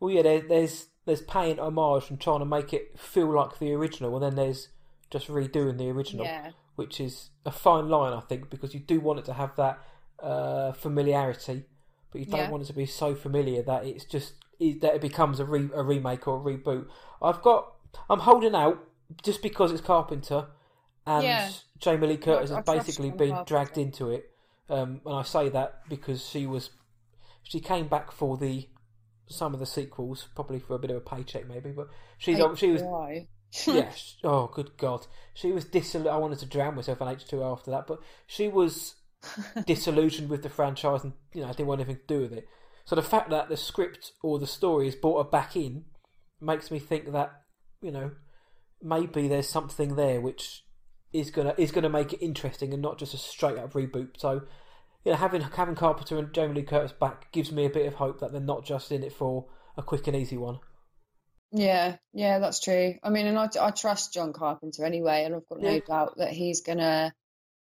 Well, yeah. There, there's there's paying homage and trying to make it feel like the original, and then there's just redoing the original, yeah, which is a fine line, I think, because you do want it to have that uh, familiarity, but you don't Yeah. want it to be so familiar that it's just it, that it becomes a, re, a remake or a reboot. I've got I'm holding out just because it's Carpenter, and Yeah. Jamie Lee Curtis has basically been Carpenter. dragged into it. Um, and I say that because she was she came back for the some of the sequels, probably for a bit of a paycheck, maybe. But she's she was yes. Oh, good God. She was disil. I wanted to drown myself in H two after that, but she was disillusioned with the franchise, and you know, I didn't want anything to do with it. So the fact that the script or the story has brought her back in makes me think that you know maybe there's something there which is gonna is gonna make it interesting and not just a straight up reboot. So you know, having Kevin Carpenter and Jamie Lee Curtis back gives me a bit of hope that they're not just in it for a quick and easy one. Yeah, yeah, that's true. I mean, and I, I trust John Carpenter anyway, and I've got no Yeah. doubt that he's gonna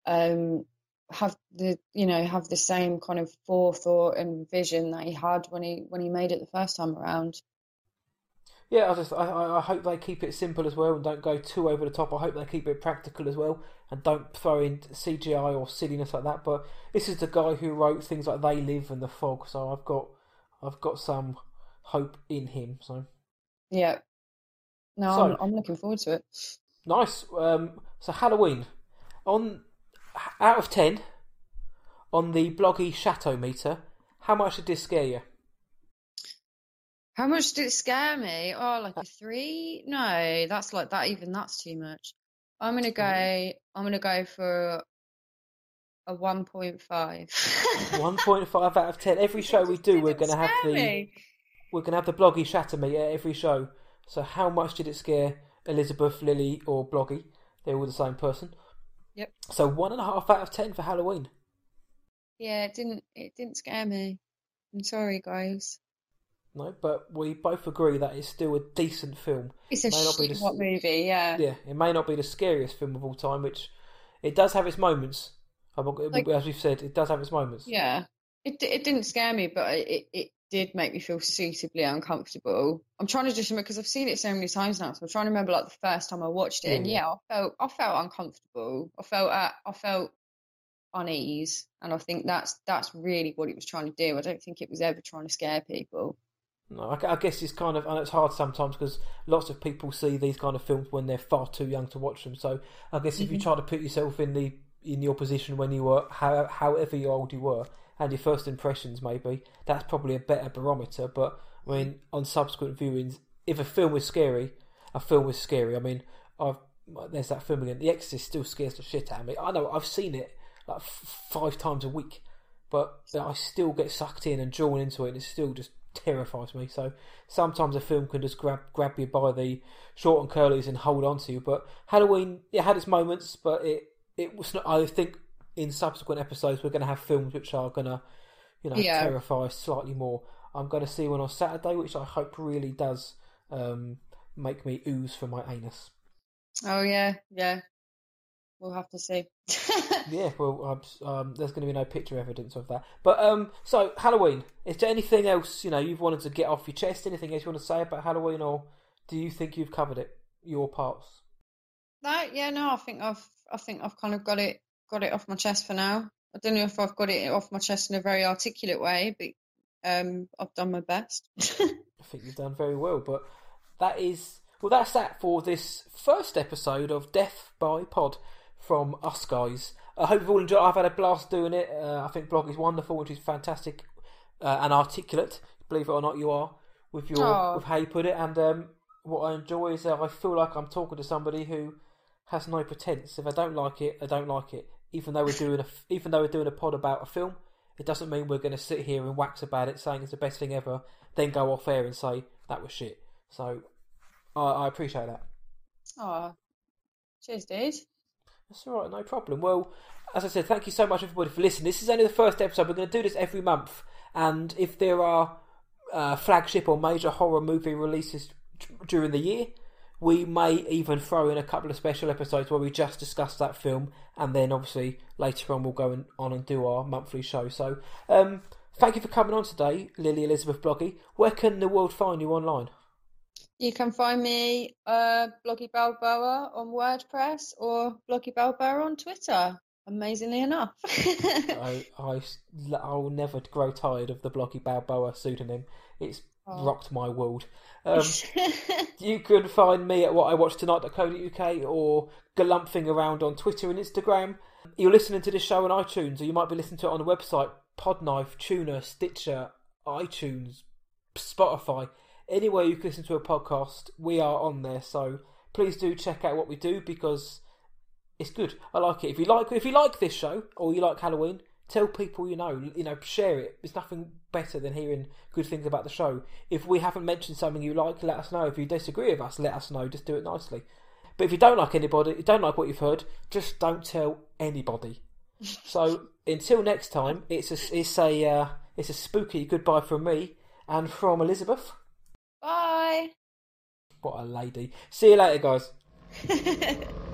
um have the you know have the same kind of forethought and vision that he had when he when he made it the first time around. Yeah, I just I, I hope they keep it simple as well and don't go too over the top. I hope they keep it practical as well and don't throw in CGI or silliness like that. But this is the guy who wrote things like They Live and The Fog, so I've got I've got some hope in him. So Yeah. No, So- I'm I'm looking forward to it. nice. Um, so Halloween on out of ten on the bloggy Chateau meter. How much did this scare you? How much did it scare me? Oh, like uh a three? No, that's like that. Even that's too much. I'm gonna go. Mm-hmm. I'm gonna go for a one point five. One point five out of ten. Every show we do, we're going to have the we're going to have the bloggy shatter me at every show. So how much did it scare Elizabeth, Lily, or Bloggy? They're all the same person. Yep. So one and a half out of ten for Halloween. Yeah, it didn't. It didn't scare me. I'm sorry, guys. No, but we both agree that it's still a decent film. It's a May shit the- movie. Yeah. Yeah, it may not be the scariest film of all time, which it does have its moments. Like- as we've said, it does have its moments. Yeah. It it didn't scare me, but it it did make me feel suitably uncomfortable. I'm trying to just remember because I've seen it so many times now, so I'm trying to remember like the first time I watched it, and Yeah, yeah, I felt I felt uncomfortable. I felt uh, I felt unease, and I think that's that's really what it was trying to do. I don't think it was ever trying to scare people. No, I, I guess it's kind of, and it's hard sometimes because lots of people see these kind of films when they're far too young to watch them. So I guess if you Mhm. try to put yourself in the in your position when you were, how, however old you were, and your first impressions, maybe that's probably a better barometer. But I mean, on subsequent viewings, if a film was scary, a film was scary. I mean, I've there's that film again. The Exorcist still scares the shit out of me. I know I've seen it like f- five times a week, but I still get sucked in and drawn into it, and it still just terrifies me. So sometimes a film can just grab grab you by the short and curlies and hold on to you. But Halloween, it had its moments, but it it was not. I think in subsequent episodes we're going to have films which are going to, you know, Yeah. terrify us slightly more. I'm going to see one on Saturday, which I hope really does um, make me ooze from my anus. Oh yeah, yeah. We'll have to see. Yeah, well, um, um, there's going to be no picture evidence of that. But um, so Halloween. Is there anything else you know you've wanted to get off your chest? Anything else you want to say about Halloween, or do you think you've covered it? Your parts. That yeah, no, I think I've I think I've kind of got it got it off my chest for now. I don't know if I've got it off my chest in a very articulate way, but um, I've done my best. I think you've done very well. But that is well, that's that for this first episode of Death by Pod from us guys. I hope you've all enjoyed. I've had a blast doing it. Uh, I think blog is wonderful, which is fantastic uh, and articulate. Believe it or not, you are with your Aw. with how you put it. And um, what I enjoy is that I feel like I'm talking to somebody who has no pretense. If I don't like it, I don't like it. Even though we're doing a even though we're doing a pod about a film, it doesn't mean we're going to sit here and wax about it, saying it's the best thing ever, then go off air and say that was shit. So I, I appreciate that. Oh, cheers, dude. That's all right, no problem. Well, as I said, thank you so much everybody for listening. This is only the first episode. We're going to do this every month, and if there are uh, flagship or major horror movie releases d- during the year, we may even throw in a couple of special episodes where we just discuss that film, and then obviously later on we'll go and, on and do our monthly show. So, um, thank you for coming on today, Lily Elizabeth Bloggy. Where can the world find you online? You can find me, uh, Bloggy Balboa on WordPress or Bloggy Balboa on Twitter. Amazingly enough. I, I, I will never grow tired of the Bloggy Balboa pseudonym. It's Oh. rocked my world. Um, you can find me at whatIwatchtonight.co.uk or galumphing around on Twitter and Instagram. You're listening to this show on iTunes, or you might be listening to it on the website Podknife, TuneIn, Stitcher, iTunes, Spotify. Anywhere you can listen to a podcast, we are on there. So please do check out what we do because it's good. I like it. If you like, if you like this show or you like Halloween, tell people you know. You know, share it. There's nothing better than hearing good things about the show. If we haven't mentioned something you like, let us know. If you disagree with us, let us know. Just do it nicely. But if you don't like anybody, you don't like what you've heard, just don't tell anybody. so until next time, it's a it's a uh, it's a spooky goodbye from me and from Elizabeth. Bye. What a lady. See you later, guys.